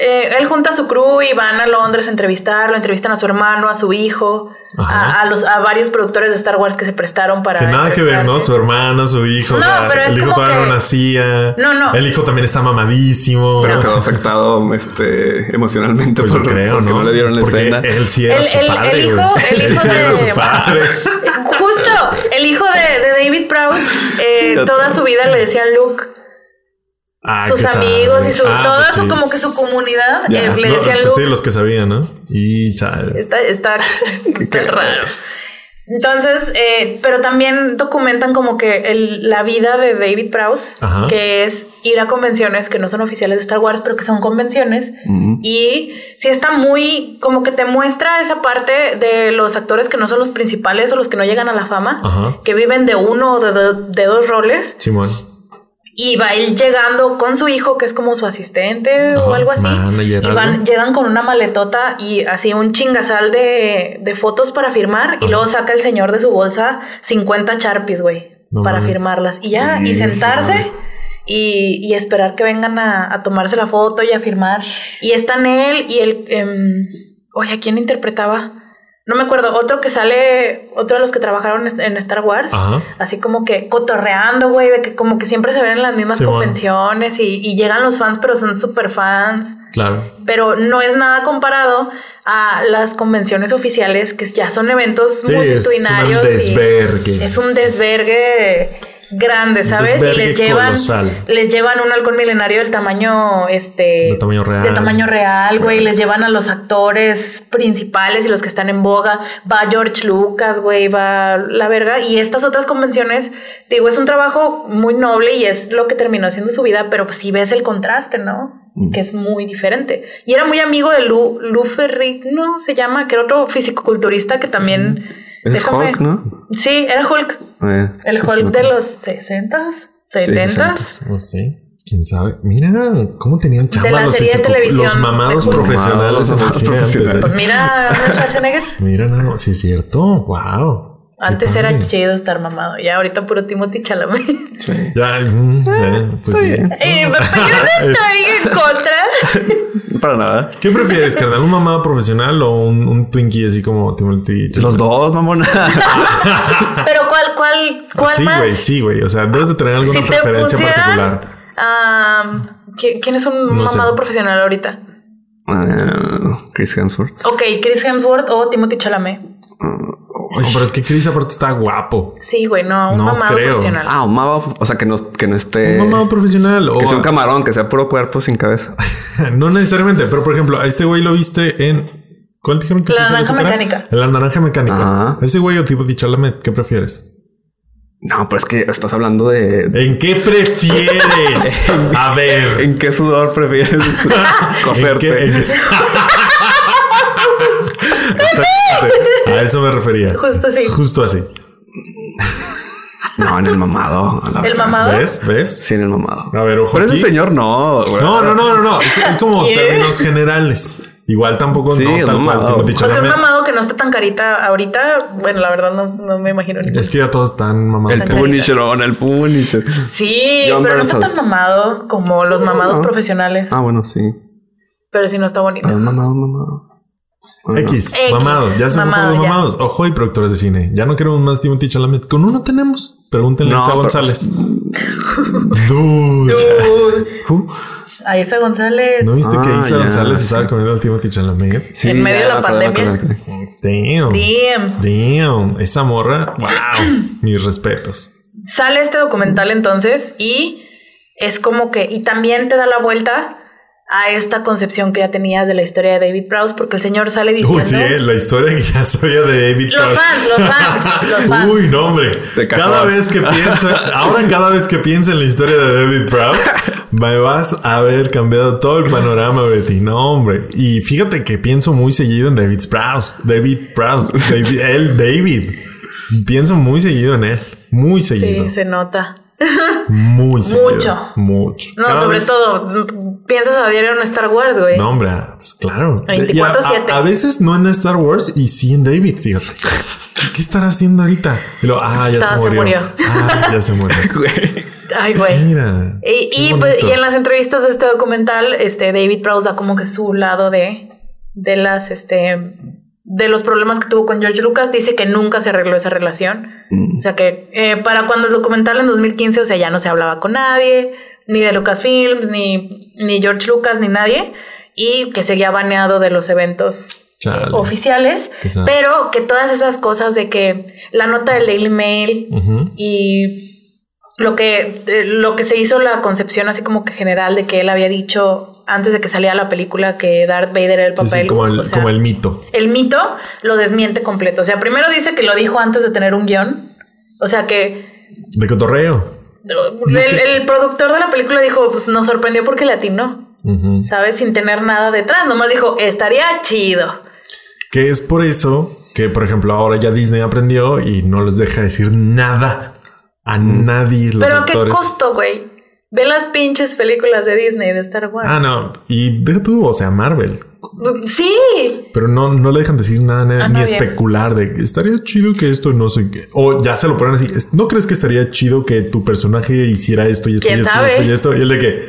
eh, él junta a su crew y van a Londres a entrevistarlo, entrevistan a su hermano, a su hijo, a, a los, a varios productores de Star Wars que se prestaron para... Que nada que ver, ¿no? Su hermano, su hijo. No, o sea, pero es el hijo como todavía que- no nacía. No, no. El hijo también está mamadísimo. Pero quedó afectado este, emocionalmente Pues por, yo creo, porque ¿no? no le dieron la Porque escena. él sí era El- su el- el padre, hijo- el Él hijo sí era de- su padre. Justo, el hijo de, de David Prowse, eh, toda su vida le decían Luke. Ah, sus amigos sabe. y su, Ah, toda pues su, sí. como que su comunidad eh, le No, decían pues sí, los que sabían, ¿no? Y chale. Está, está, está raro. Entonces, eh, pero también documentan como que el- la vida de David Prowse, Ajá. que es ir a convenciones que no son oficiales de Star Wars, pero que son convenciones. Y sí está muy, como que te muestra esa parte de los actores que no son los principales o los que no llegan a la fama, Ajá. que viven de uno o de, do- de dos roles. Simón. Y va él llegando con su hijo, que es como su asistente o algo así. y van, algo. llegan con una maletota y así un chingasal de, de fotos para firmar. Y luego saca el señor de su bolsa 50 charpies, güey, No para mames. firmarlas. Y ya, y sentarse. Y, y esperar que vengan a, a tomarse la foto y a firmar. Y están él y el... em, oye, ¿a quién interpretaba? No me acuerdo. Otro que sale... Otro de los que trabajaron en Star Wars Ajá. así como que cotorreando, güey, de que como que siempre se ven en las mismas Sí, convenciones y, y llegan los fans, pero son súper fans. Claro. Pero no es nada comparado a las convenciones oficiales, que ya son eventos Sí, es multitudinarios. un y desvergue. Es un desvergue grande, ¿sabes? y les llevan, colosal. les llevan un halcón milenario del tamaño, este... De tamaño real. De tamaño real, güey. Les llevan a los actores principales y los que están en boga. Va George Lucas, güey, va la verga. Y estas otras convenciones, digo, es un trabajo muy noble y es lo que terminó haciendo su vida, pero pues sí ves el contraste, ¿no? Mm. Que es muy diferente. Y era muy amigo de Lou, Lou Ferrigno, se llama, que era otro fisicoculturista que también... Es déjame- Hulk, ¿no? Sí, era Hulk. Eh, El sí, Hulk sí, de los 60s, 70s. No sé. ¿Quién sabe? Mira, cómo tenían chamba la los, serie de televisión los mamados de profesionales Mamados antes. profesionales. Pues mira, Schwarzenegger. Mira, no, sí es cierto. Wow. Antes era chido estar mamado. Ya ahorita puro Timothy Chalamet. Sí. Ya, mm, eh, pues sí. bien. Eh, pero yo no estoy en contra. Para nada. ¿Qué prefieres, carnal? ¿Un mamado profesional o un, un Twinkie así como Timothy? Los dos, mamona. Pero ¿cuál, cuál, cuál Sí, más? güey, sí, güey. O sea, debes de tener alguna si te preferencia pusieran, particular. am, ¿qui- ¿Quién es un No sé. mamado profesional ahorita? Eh, Chris Hemsworth. Ok, Chris Hemsworth o Timothy Chalamet. Oh, pero es que Chris aparte está guapo. Sí, güey, no, un No mamado creo. profesional. Ah, un mamado, o sea, que no, que no esté. Un mamado profesional. O Que sea un camarón, que sea puro cuerpo sin cabeza. no necesariamente, pero por ejemplo, a este güey lo viste en. ¿Cuál dijeron que La se naranja mecánica. En la naranja mecánica. Ajá. Ese güey o tipo de Chalamet, ¿qué prefieres? No, pero es que estás hablando de. ¿En qué prefieres? A ver. ¿En qué sudor prefieres ¿En qué- coserte? en qué-. A eso me refería. Justo así. Justo así. No, en el mamado. a la ¿El mamado? ¿Ves? ¿Ves? Sí, en el mamado. A ver, ojo Pero ese señor no, güey. No, no, no, no, no. Es, es como Yeah. términos generales. Igual tampoco Sí, no tal cual. mamado. Timothy O sea, un mamado que no está tan carita ahorita, bueno, la verdad no, no me imagino. Es que ya todos están mamados. El. Punisher, on, el Punisher. Sí, pero no está tan mamado como los mamados No. profesionales. Ah, bueno, sí. Pero sí no está bonito. Pero mamado, mamado. X, X, mamados. Ya se mamado, los ya. mamados. Ojo y productores de cine. Ya no queremos más Timothy Chalamet. Con uno tenemos. Pregúntenle No, a Isa pero- González. Dude. Uy, Uh, a Isa González. ¿No viste que Ah, Isa ya, González sí. estaba comiendo al Timothy Chalamet? sí, En medio de la pandemia. Damn. Damn. Damn. Esa morra. Wow. Mis respetos. Sale este documental entonces y es como que, y también te da la vuelta a esta concepción que ya tenías de la historia de David Prowse, porque el señor sale diciendo... Uy, sí, la historia que ya sabía de David Los Prowse. fans, los fans, los fans. Uy, no, hombre. Cada vez que pienso, ahora cada vez que pienso en la historia de David Prowse, me vas a haber cambiado todo el panorama, Betty. No, hombre. Y fíjate que pienso muy seguido en David Prowse. David Prowse. David, él, David. Pienso muy seguido en él. Muy seguido. Sí, se nota. Muy seguido. Mucho. Mucho. No, Cada sobre vez- todo, piensas a diario en Star Wars, güey. No, hombre, claro. 24/7. Y a, a- a veces no en Star Wars y sí en David, fíjate. ¿Qué, qué estará haciendo ahorita? Y luego, ah, ya Ah, se se murió. murió. Ah, ya se murió. Güey. Ay, güey. Mira. Y, pues, y en las entrevistas de este documental, este David Prowse da como que su lado de, de las, este, de los problemas que tuvo con George Lucas. Dice que nunca se arregló esa relación. Mm. O sea que eh, para cuando el documental en 2015, o sea, ya no se hablaba con nadie, ni de Lucasfilms, ni, ni George Lucas, ni nadie. Y que seguía baneado de los eventos Chale. oficiales. Pero que todas esas cosas de que la nota del Daily Mail, y lo que, eh, lo que se hizo la concepción así como que general de que él había dicho antes de que saliera la película que Darth Vader era el Sí, papá sí, de como, el, o sea, como el mito. el mito lo desmiente completo. O sea, primero dice que lo dijo antes de tener un guion. O sea que De cotorreo. el, es que- el productor de la película dijo, pues nos sorprendió porque le atinó, Ujú. ¿sabes? Sin tener nada detrás. Nomás dijo, estaría chido. Que es por eso que, por ejemplo, ahora ya Disney aprendió y no les deja decir nada a nadie los Pero ¿a qué actores. costo, güey? Ve las pinches películas de Disney, de Star Wars. Ah, no. Y deja tú, o sea, Marvel. Sí, Pero no, no le dejan decir nada ni, especular de estaría chido que esto no sé qué. O ya se lo ponen así. "Es- ¿No crees que estaría chido que tu personaje hiciera esto y esto y ¿Quién esto, y esto y esto? Y el de que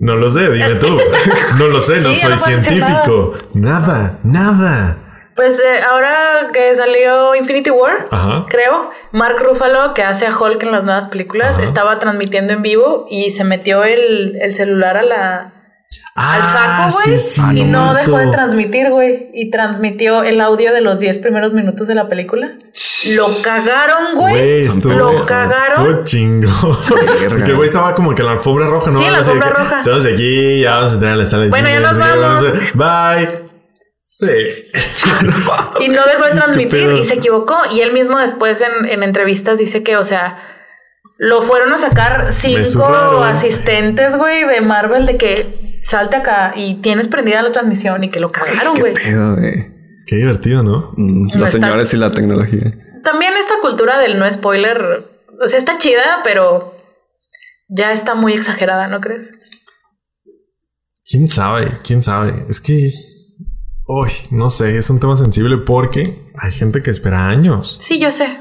no lo sé, dime tú. No lo sé, no Sí, soy no científico. Nada, nada. Pues eh, ahora que salió Infinity War, Ajá. creo, Mark Ruffalo, que hace a Hulk en las nuevas películas, Ajá. estaba transmitiendo en vivo y se metió el, el celular a la, al Ah, saco, güey. sí, y no dejó de transmitir, güey. Y transmitió el audio de los 10 primeros minutos de la película. Lo cagaron, Güey, Lo cagaron. estuvo chingo. Porque el güey estaba como que en la alfombra roja, ¿no? Sí, la alfombra roja. Estamos aquí, ya vamos a entrar a la sala de Bueno, ya nos vamos. Bye. Sí. Y no dejó de transmitir y se equivocó. Y él mismo después en, en entrevistas dice que, o sea, lo fueron a sacar cinco asistentes, güey, de Marvel de que salte acá y tienes prendida la transmisión y que lo cagaron, Qué güey. pedo, güey. Qué divertido, ¿no? Mm, No Los está- señores y la tecnología. También esta cultura del no spoiler, o sea, está chida, pero ya está muy exagerada, ¿no crees? ¿Quién sabe? ¿Quién sabe? Es que... Uy, no sé, es un tema sensible porque hay gente que espera años Sí, yo sé.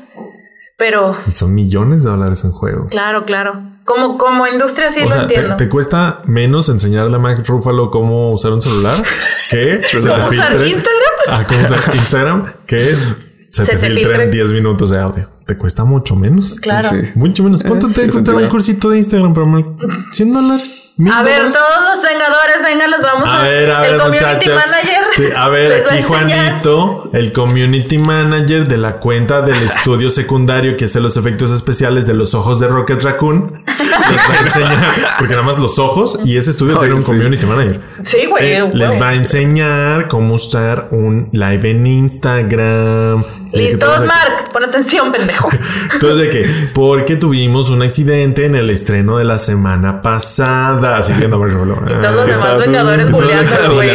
Pero, y son millones de dólares en juego. claro, claro. Como, como industria sí o lo sea, te, entiendo. te cuesta menos enseñarle a Mac Ruffalo cómo usar un celular que se te ¿Cómo usar filtre- Instagram? Ah, cómo usar Instagram que se, Se te, te filtren filtre. 10 minutos de audio. Te cuesta mucho menos. Claro. Sí. Mucho menos. ¿Cuánto Eh, te costaba un cursito de Instagram? Pero me- 100 dólares. ¿Mil A ver, dólares? todos los vengadores, venga, los vamos a, A ver, a ver, El community muchachos. manager. Sí, a ver, aquí. Juanito, el community manager de la cuenta del estudio secundario que hace los efectos especiales de los ojos de Rocket Raccoon, les va a enseñar, porque nada más los ojos y ese estudio Ay, tiene un sí. community manager. Sí, güey. Eh, güey. les va a enseñar cómo usar un live en Instagram. Que Listos, Mark. Pon atención, pendejo. Entonces, de que, porque tuvimos un accidente en el estreno de la semana pasada. Así viendo, por ejemplo. Y todos los demás vengadores que bulleándolo, güey.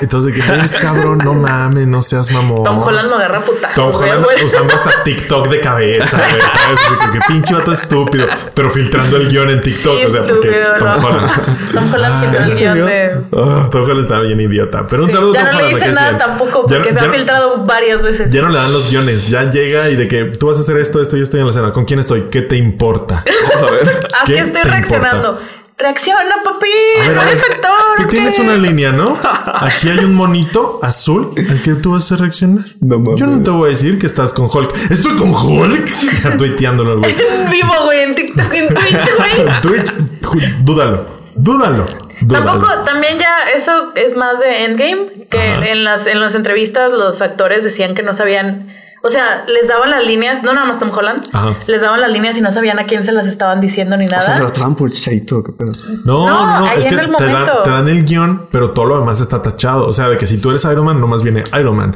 entonces, de que ves, cabrón, no mames, no seas mamón. No. Tom Holland lo agarra puta. Tom Holland usando hasta TikTok de cabeza, güey, ¿sabes? Así como que pinche vato estúpido, pero filtrando el guion en TikTok, Sí, o sea, porque estúpido, Tom no. Holland. Tom Holland Ah, filtró el ¿ya se guion de... Ah, Tom Holland estaba bien idiota. Pero un saludo ya Tom no le Holland. me hice caes nada bien. tampoco Ya porque no- me ha ya no- filtrado varias veces. Ya no le dan los guiones, ya llega y de que tú vas a hacer esto, esto y estoy en la cena. ¿Con quién estoy? ¿Qué te importa? Vamos a ver. ¿Qué estoy reaccionando. Reacciona, papi. A ver, no eres actor. Tú ¿o tienes una línea, ¿no? Aquí hay un monito azul al que tú vas a reaccionar. No mames. Yo no te voy a decir que estás con Hulk. ¿Estoy con Hulk? Ya tuiteándolo, güey. En vivo, güey, en TikTok, en Twitch, güey. Twitch, dúdalo. Dúdalo. dúdalo. Tampoco, también ya eso es más de Endgame, que Ajá. en las, en las entrevistas los actores decían que no sabían, o sea, les daban las líneas, no nada más Tom Holland, Ajá. les daban las líneas y no sabían a quién se las estaban diciendo ni O sea, se nada. lo pasaban por chicharito, qué pedo. No, No, no, no, ahí es en que el te dan, momento. te dan el guion, pero todo lo demás está tachado. O sea, de que si tú eres Iron Man, nomás viene Iron Man.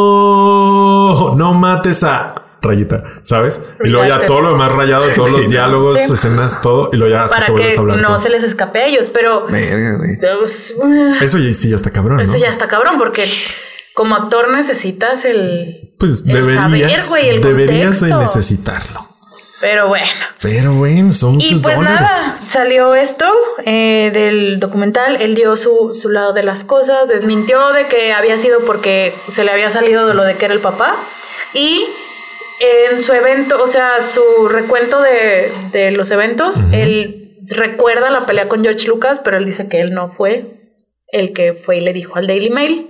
No, no mates a rayita, ¿sabes? Y luego ya todo lo demás rayado, todos los diálogos, Sí. escenas, todo, y luego ya hasta para que vuelves a hablar. no todo. se les escape a ellos, pero Verga, güey. pues, Eso ya, sí ya está cabrón, eso ¿no? ya está cabrón, porque como actor necesitas el... Pues el deberías, saber, güey, el deberías de contexto. necesitarlo. Pero bueno. Pero bueno, son Y muchos pues dólares. nada, salió esto eh, del documental. Él dio su, su lado de las cosas, desmintió de que había sido porque se le había salido de lo de que era el papá. Y en su evento, o sea, su recuento de, de los eventos, él recuerda la pelea con George Lucas, pero él dice que él no fue el que fue y le dijo al Daily Mail.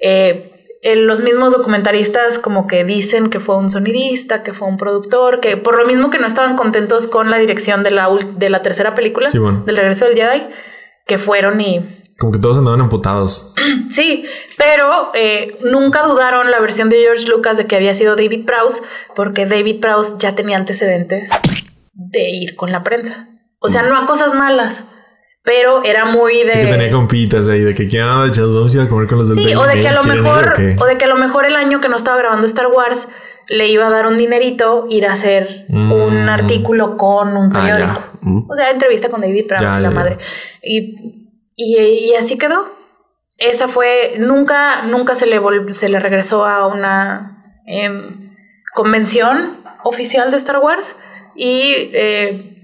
Eh, los mismos documentaristas como que dicen que fue un sonidista, que fue un productor, que por lo mismo que no estaban contentos con la dirección de la, de la tercera película, Sí, bueno. del regreso del Jedi, que fueron y... Como que todos andaban amputados. Sí, pero eh, nunca dudaron la versión de George Lucas de que había sido David Prowse, porque David Prowse ya tenía antecedentes de ir con la prensa. O sea, no a cosas malas, pero era muy de... Y que tenía compitas ahí de que, ¿qué onda, chavos? Vamos a ir a comer con los del Sí, o de que a lo ¿Quieren ir mejor, o de que a lo mejor el año que no estaba grabando Star Wars le iba a dar un dinerito ir a hacer Mm. un artículo con un Ah, periódico. Mm. O sea, entrevista con David Prowse y la ya, madre. Y, y, y así quedó. Esa fue, nunca, nunca se le vol- se le regresó a una em, convención oficial de Star Wars. Y eh,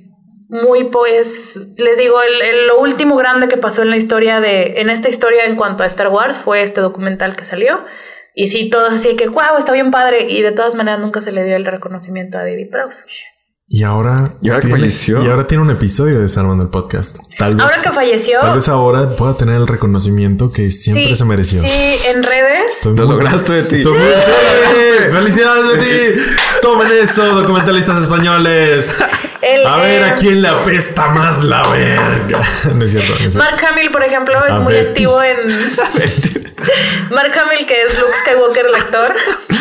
muy pues, les digo, el, el- lo último grande que pasó en la historia de, en esta historia en cuanto a Star Wars fue este documental que salió. Y sí, todos así que, wow, está bien padre. Y de todas maneras nunca se le dio el reconocimiento a David Prowse. Y ahora, Y ahora que tiene, falleció. y ahora tiene un episodio de Desarmando el Podcast. Tal vez, Ahora que falleció, tal vez ahora pueda tener el reconocimiento que siempre sí, se mereció. Sí, en redes. Estoy Lo muy- lograste de ti. Estoy muy- ¡Sí! ¡Felicidades de ti! ¡Tomen eso, documentalistas españoles! El, A ver eh, a quién le apesta más la verga. No es cierto, no es cierto. Mark Hamill, por ejemplo, es A muy ver. activo en. Mark Hamill, que es Luke Skywalker, el actor,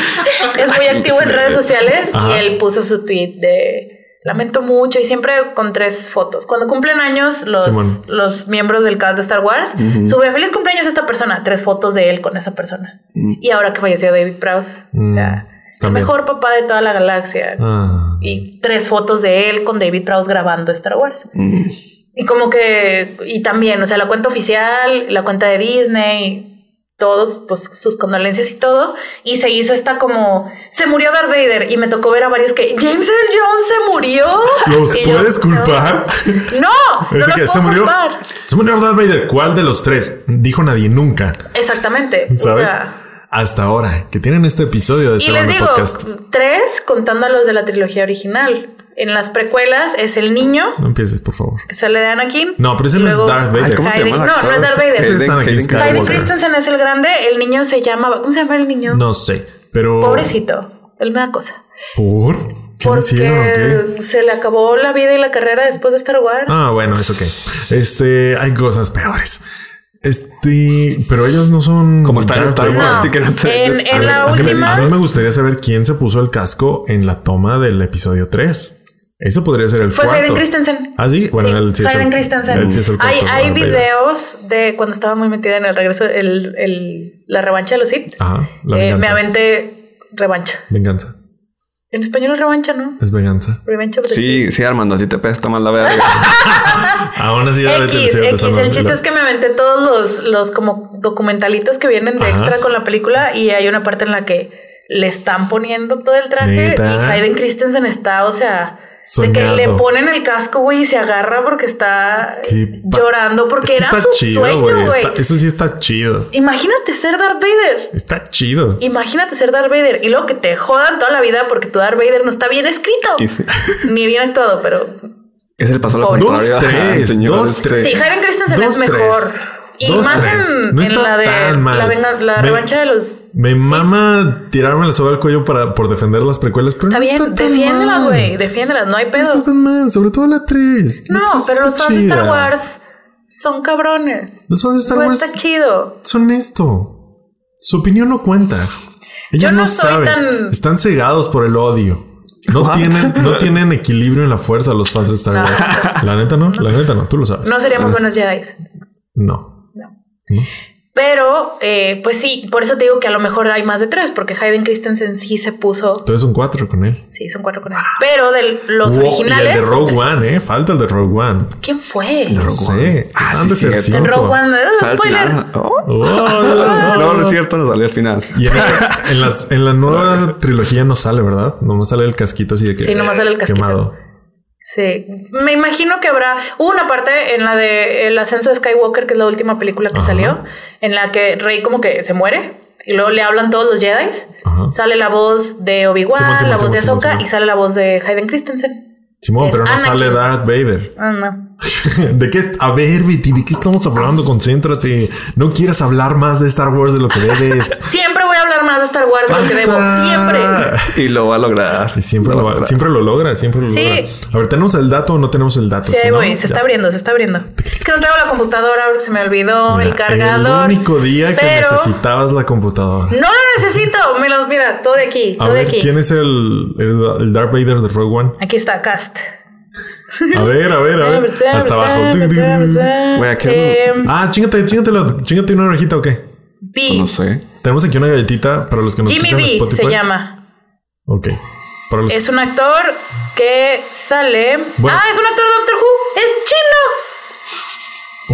es muy activo en redes sociales Ajá. y él puso su tweet de. Lamento mucho y siempre con tres fotos. Cuando cumplen años los, los miembros del cast de Star Wars, sube feliz cumpleaños a esta persona, tres fotos de él con esa persona. Mm. Y ahora que falleció David Prowse, o Mm, sea, el mejor papá de toda la galaxia. Ah. Y tres fotos de él con David Prowse grabando Star Wars. Mm. Y como que, y también, o sea, la cuenta oficial, la cuenta de Disney, todos, pues sus condolencias y todo. Y se hizo esta como, se murió Darth Vader. Y me tocó ver a varios que, James Earl Jones se murió. ¿Los Y yo, puedes culpar? No, no, que se murió. culpar. Se murió Darth Vader. ¿Cuál de los tres? Dijo nadie nunca. Exactamente. ¿Sabes? O sea, Hasta ahora, que tienen este episodio de y les digo, Podcast. tres contando a los de la trilogía original. En las precuelas es el niño No empieces, por favor. que sale de Anakin. No, pero ese no es Darth Vader. Ay, ¿cómo se Hayden- llama el no, no es Darth Vader. Ese es Hayden- Anakin Hayden Skywalker. Hayden Christensen es el grande, el niño se llama, ¿cómo se llama el niño? No sé, pero. Pobrecito, él me da cosa. ¿Por? ¿Qué le hicieron o qué? Porque se le acabó la vida y la carrera después de Star Wars. Ah, bueno, eso qué. Este, hay cosas peores. Este, pero ellos no son. Como está en Darth Star. Wars, No, así que no te. en- A en la última- A mí me gustaría saber quién se puso el casco en la toma del episodio 3. Eso podría ser el Fue cuarto. Hayden Christensen. Ah, sí. Bueno, Sí, él sí es Hayden el- Christensen. él sí es el hay cuarto videos de cuando estaba muy metida en el regreso, el, el- la revancha de los Sith. Ajá. La Eh, me aventé revancha. venganza. En español es revancha, ¿no? Es venganza. Revenge of the Sí, sí, Armando, así te pesta más la verga. Aún así, ya vete, X. El chiste es que me aventé todos los, los como documentalitos que vienen de Ajá. extra con la película y hay una parte en la que le están poniendo todo el traje ¿Neta? y Hayden Christensen está, o sea, de que le ponen el casco, güey, y se agarra porque está llorando porque Es que era está su chido, sueño, güey. Eso sí está chido. Imagínate ser Darth Vader. Está chido. Imagínate ser Darth Vader y luego que te jodan toda la vida porque tu Darth Vader no está bien escrito. Ni bien actuado, pero Ese le pasó la Pobre. Dos, tres, señor. dos, tres. Sí, Hayden Christensen Dos, es mejor. tres. Y Dos, más tres. en, No en está la de tan mal. la, venga- la Me- revancha de los. Me mama tirarme la soga al cuello para, por defender las precuelas, pero Está no bien, está tan defiéndelas, güey. Defiéndelas, no hay No pedo. está tan mal, sobre todo la 3. No, pero los fans de Star Wars son cabrones. Los fans de Star no Wars está chido. son esto. Su opinión no cuenta. Ellos Yo no no, soy saben. tan- Están cegados por el odio. No What? tienen, no tienen equilibrio en la fuerza los fans de Star No. Wars. La neta no, la neta no, tú lo sabes. No seríamos buenos Jedi. No. No. Pero, eh, pues sí, por eso te digo que a lo mejor hay más de tres, porque Hayden Christensen sí se puso. Entonces son cuatro con él. Sí, son cuatro con él. Pero de los Wow, y originales. el de Rogue. One, eh. Falta el de Rogue One. ¿Quién fue? No Rogue sé. Ah, sí, ser cierto. En. Rogue One. eh, spoiler. final. Oh. Oh, No, no es cierto, no salió al final. Y en, esta- en las, en la nueva trilogía no sale, ¿verdad? Nomás sale el casquito así de que. Sí, nomás sale el casquito. Quemado. Sí, me imagino que habrá hubo una parte en la de El ascenso de Skywalker, que es la última película que Ajá. salió, en la que Rey como que se muere y luego le hablan todos los Jedi. Sale la voz de Obi-Wan, Simón, la voz de Ahsoka Simón, y sale la voz de Hayden Christensen. Simón, pero no Anakin. sale Darth Vader. Ah, no. ¿De qué? A ver, Viti, ¿de qué estamos hablando? Concéntrate. No quieras hablar más de Star Wars de lo que debes. Siempre voy a hablar más de Star Wars de lo que debo. ¡Basta! Siempre. Y lo va a lograr. Y siempre lo, va- logra. siempre lo logra, siempre lo Sí. logra. A ver, ¿tenemos el dato o no tenemos el dato? Sí, Si no, se ya. está abriendo, se está abriendo. Es que no traigo la computadora porque se me olvidó Mira, el cargador. El único día que necesitabas la computadora. No lo necesito. Me lo, mira, todo de aquí, A todo de ver, aquí. ¿quién es el, el, el Darth Vader de Rogue One? Aquí está, cast. A ver, a ver, a ver. Hasta abajo. Eh, Ah, chingate, chingatelo. Chingate una orejita o qué. B. No sé. Tenemos aquí una galletita para los que nos Jimmy escuchan B Spotify. se llama. Ok. Para los... Es un actor que sale. Bueno. Ah, es un actor de Doctor Who. Es chino.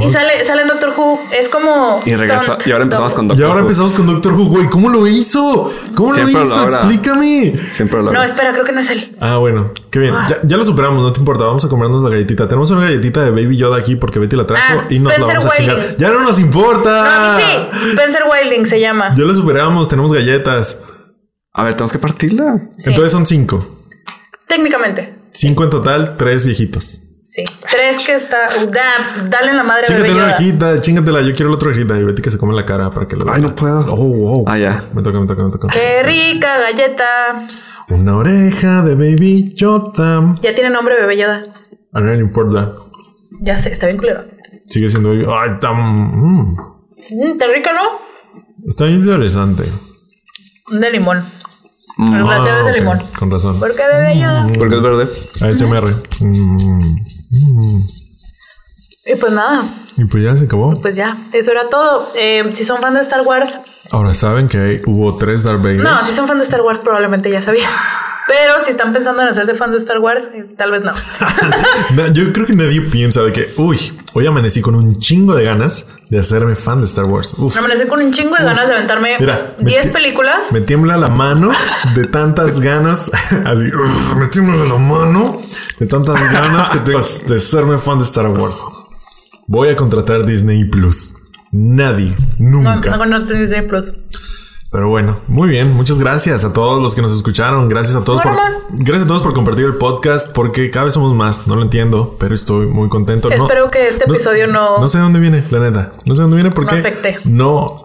Y sale, sale en Doctor Who. Es como. Y regresa. Y ahora empezamos con Y Doctor ahora Who. empezamos con Doctor Who, güey. ¿Cómo lo hizo? ¿Cómo Siempre lo hizo? Explícame. Siempre lo No, espera, creo que no es él. Ah, bueno. Qué bien. Ya, ya lo superamos, no te importa. Vamos a comernos la galletita. Tenemos una galletita de Baby Yoda aquí porque Betty la trajo Ah, y nos la vamos a chingar. Wilding. Ya no nos importa. No, a mí sí. Spencer Wilding se llama. Ya lo superamos. Tenemos galletas. A ver, tenemos que partirla. Sí. Entonces son cinco. Técnicamente. Cinco en total, tres viejitos. Sí. Tres que está. Da, dale en la madre a Chíngate Yoda. orejita, chingatela. Yo quiero la otra orejita. Y Betty que se come la cara para que lo Ay, no puedo. Oh, wow. Ah, ya. Me toca, me toca, me toca. Qué rica galleta. Una oreja de Baby Yoda. Ya tiene nombre Bebé Yoda. A nadie le importa. Ya sé, está bien culero. Sigue siendo Baby. Ay, está. mm, Mm, está rica, ¿no? está interesante. De limón. Mm. El glaseado es de limón. Con razón. ¿Por qué Bebé Yoda? Porque es verde. ASMR. Mm. Y pues nada, Y pues ya se acabó. pues ya, eso era todo. Eh, si son fan de Star Wars, Ahora saben que hubo tres Darth Vaders. no, si son fan de Star Wars probablemente ya sabía. Pero si están pensando en hacerse fan de Star Wars, eh, tal vez no. Yo creo que nadie piensa de que, uy, hoy amanecí con un chingo de ganas de hacerme fan de Star Wars. Uf, Amanecí con un chingo de ganas de aventarme Mira, me 10 ti- películas. me tiembla la mano de tantas ganas, así, uf, me tiembla la mano de tantas ganas que tengo de hacerme fan de Star Wars. Voy a contratar Disney Plus. Nadie, nunca. no, no, no, Disney Plus. Pero bueno, muy bien. Muchas gracias a todos los que nos escucharon. Gracias a todos por, Bueno, gracias a todos por compartir el podcast porque cada vez somos más. No lo entiendo, pero estoy muy contento. No- Espero que este episodio no- No sé de dónde viene, la neta. No sé de dónde viene porque No afecte. no,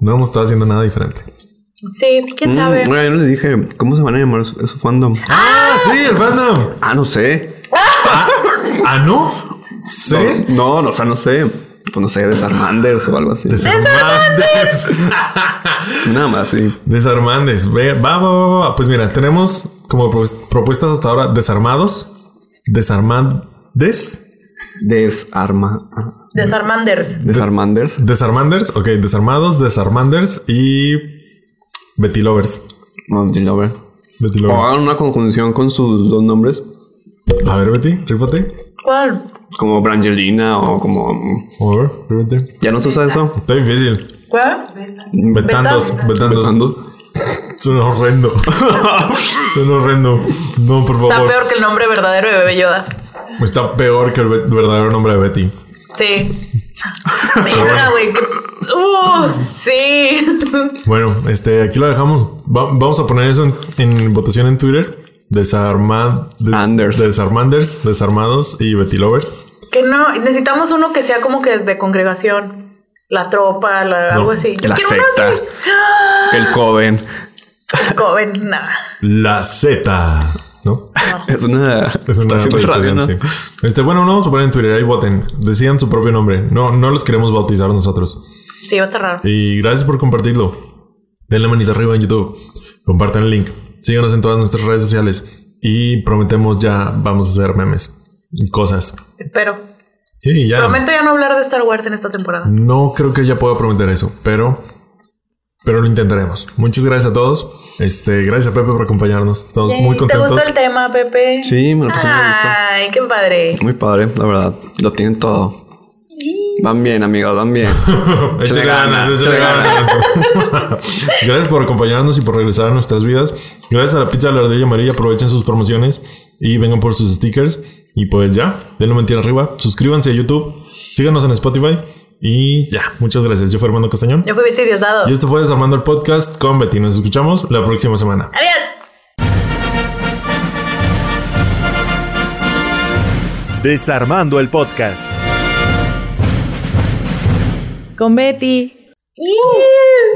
no hemos estado haciendo nada diferente. Sí, quién sabe. Mm, oiga, yo no le dije cómo se van a llamar su, su fandom. Ah, sí, el fandom. Ah, no sé. Ah, no. Sí. No, no, o sea, no sé. Pues no sé, Desarmanders o algo así. Desarmandes. Nada más, sí. Desarmandes. Ve, va, va, va, va. Pues mira, tenemos como pro- propuestas hasta ahora desarmados, desarmandes, Desarma. Desarmanders. Desarmanders. desarmanders, ok, desarmados, desarmanders y Betty Lovers. No, Jill Lover. Betty O Lovers. hagan una conjunción con sus dos nombres, A ver, Betty, rífate. ¿Cuál? como Brangelina o como. A ver. ¿Ya no se usa eso? Está difícil. ¿Cuál? Betandos, betandos. Betando. Suena horrendo. Suena horrendo. No, por Está favor. peor que el nombre verdadero de Bebé Yoda. Está peor que el ve- verdadero nombre de Betty. Sí. Mira, güey. Uh, sí. Bueno, este, aquí lo dejamos. Va- vamos a poner eso en, en votación en Twitter. Desarmad, des- Anders. Desarmanders, Desarmados y Betty Lovers. Que no, necesitamos uno que sea como que de congregación. La tropa, la- No, algo así. Yo La quiero uno secta. El Coven. así. Joven, nada. La Z. ¿No? Es una. Es una sí. Este, bueno, no vamos a poner en Twitter. Ahí voten. Decidan su propio nombre. No, no los queremos bautizar nosotros. Sí, va a estar raro. Y gracias por compartirlo. Denle manita arriba en YouTube. Compartan el link. Síganos en todas nuestras redes sociales. Y prometemos ya vamos a hacer memes. y Cosas. Espero. Sí, ya. Prometo ya no hablar de Star Wars en esta temporada. No creo que ya pueda prometer eso, pero, pero lo intentaremos. Muchas gracias a todos. Este, gracias a Pepe por acompañarnos. Estamos muy ¿Te contentos. gustó el tema, Pepe? Sí, me lo pasé. Ay, qué padre. Muy padre, la verdad. Lo tienen todo. Van bien, amigos, van bien. Échale ganas, ganas, échale échale ganas. Gracias por acompañarnos y por regresar a nuestras vidas. Gracias a la pizza de la ardilla amarilla. Aprovechen sus promociones y vengan por sus stickers. Y pues ya, denle mentira arriba. Suscríbanse a YouTube. Síganos en Spotify. Y ya, muchas gracias. Yo fui Armando Castañón. Yo fui Betty Diosdado. Y esto fue Desarmando el Podcast con Betty. Nos escuchamos la próxima semana. Adiós. Desarmando el podcast. Con Betty.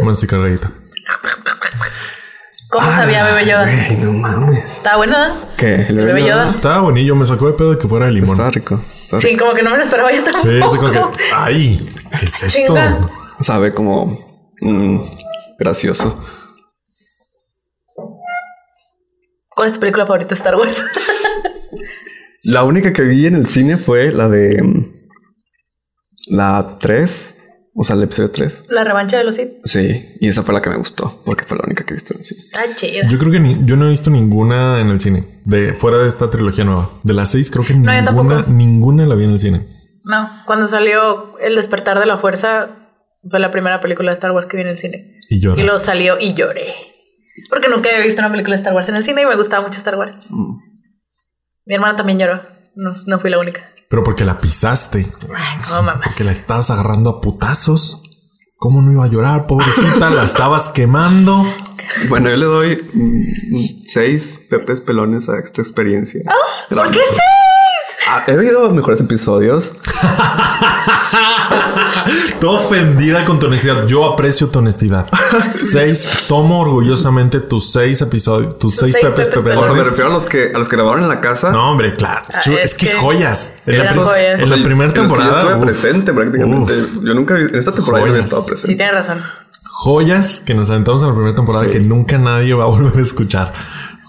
Más de cargadita. ¿Cómo sabía Bebé Yoda? Ay, no mames. ¿Está bueno? eh? ¿Qué? ¿El Bebé Yoda? Estaba buenillo. Me sacó de pedo de que fuera de limón. Está rico. Está Sí, como que no me lo esperaba yo tampoco. así como que, ay, ¿qué es esto? Chinga. rico. Sabe como mm, gracioso. ¿Cuál es tu película favorita de Star Wars? La única que vi en el cine fue la de mm, la 3, o sea, el episodio 3. La revancha de los Sith. Sí, y esa fue la que me gustó, porque fue la única que he visto en el cine. Está chido. Yo creo que ni- yo no he visto ninguna en el cine. De fuera de esta trilogía nueva. De las seis, creo que yo ninguna, tampoco. ninguna la vi en el cine. No, cuando salió El despertar de la fuerza, fue la primera película de Star Wars que vi en el cine. Y lloras. Y luego salió y lloré. Porque nunca había visto una película de Star Wars en el cine y me gustaba mucho Star Wars. Mm. Mi hermana también lloró. No, no fui la única. Pero porque la pisaste. Ay, no mamá. Que la estabas agarrando a putazos. ¿Cómo no iba a llorar, pobrecita? la estabas quemando. Bueno, yo le doy mm, seis pepes pelones a esta experiencia. ¿Por qué sí? Ah, he oído mejores episodios. Toda ofendida con tu honestidad. Yo aprecio tu honestidad. Seis. Tomo orgullosamente tus seis episodios, tus seis, seis pepes pepes O sea, me refiero a los que a los que grabaron en la casa. No, hombre, claro. Ah, es es, que, joyas. En la, joyas. en O la sea, primera temporada. Yo estuve uf, presente prácticamente. uf. Yo nunca vi, en esta temporada yo no Joyas. estado Sí, presente. tienes razón. joyas que nos aventamos en la primera temporada Sí. que nunca nadie va a volver a escuchar.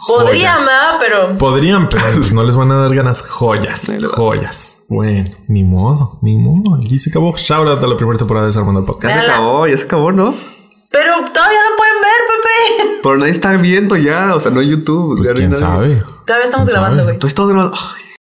Podrían. ¿verdad? Pero Podrían, pero pues no les van a dar ganas. Joyas, joyas. Bueno, ni modo, ni modo. Aquí se acabó. Shout out a la primera temporada de Desarmando el Ya Podcast. se Véala. acabó, ya se acabó, ¿no? Pero todavía no pueden ver, Pepe. Pero nadie está viendo ya, o sea, no hay YouTube. Pues ya quién sabe. Todavía estamos ¿Quién grabando, güey. Tú estás grabando. Ay,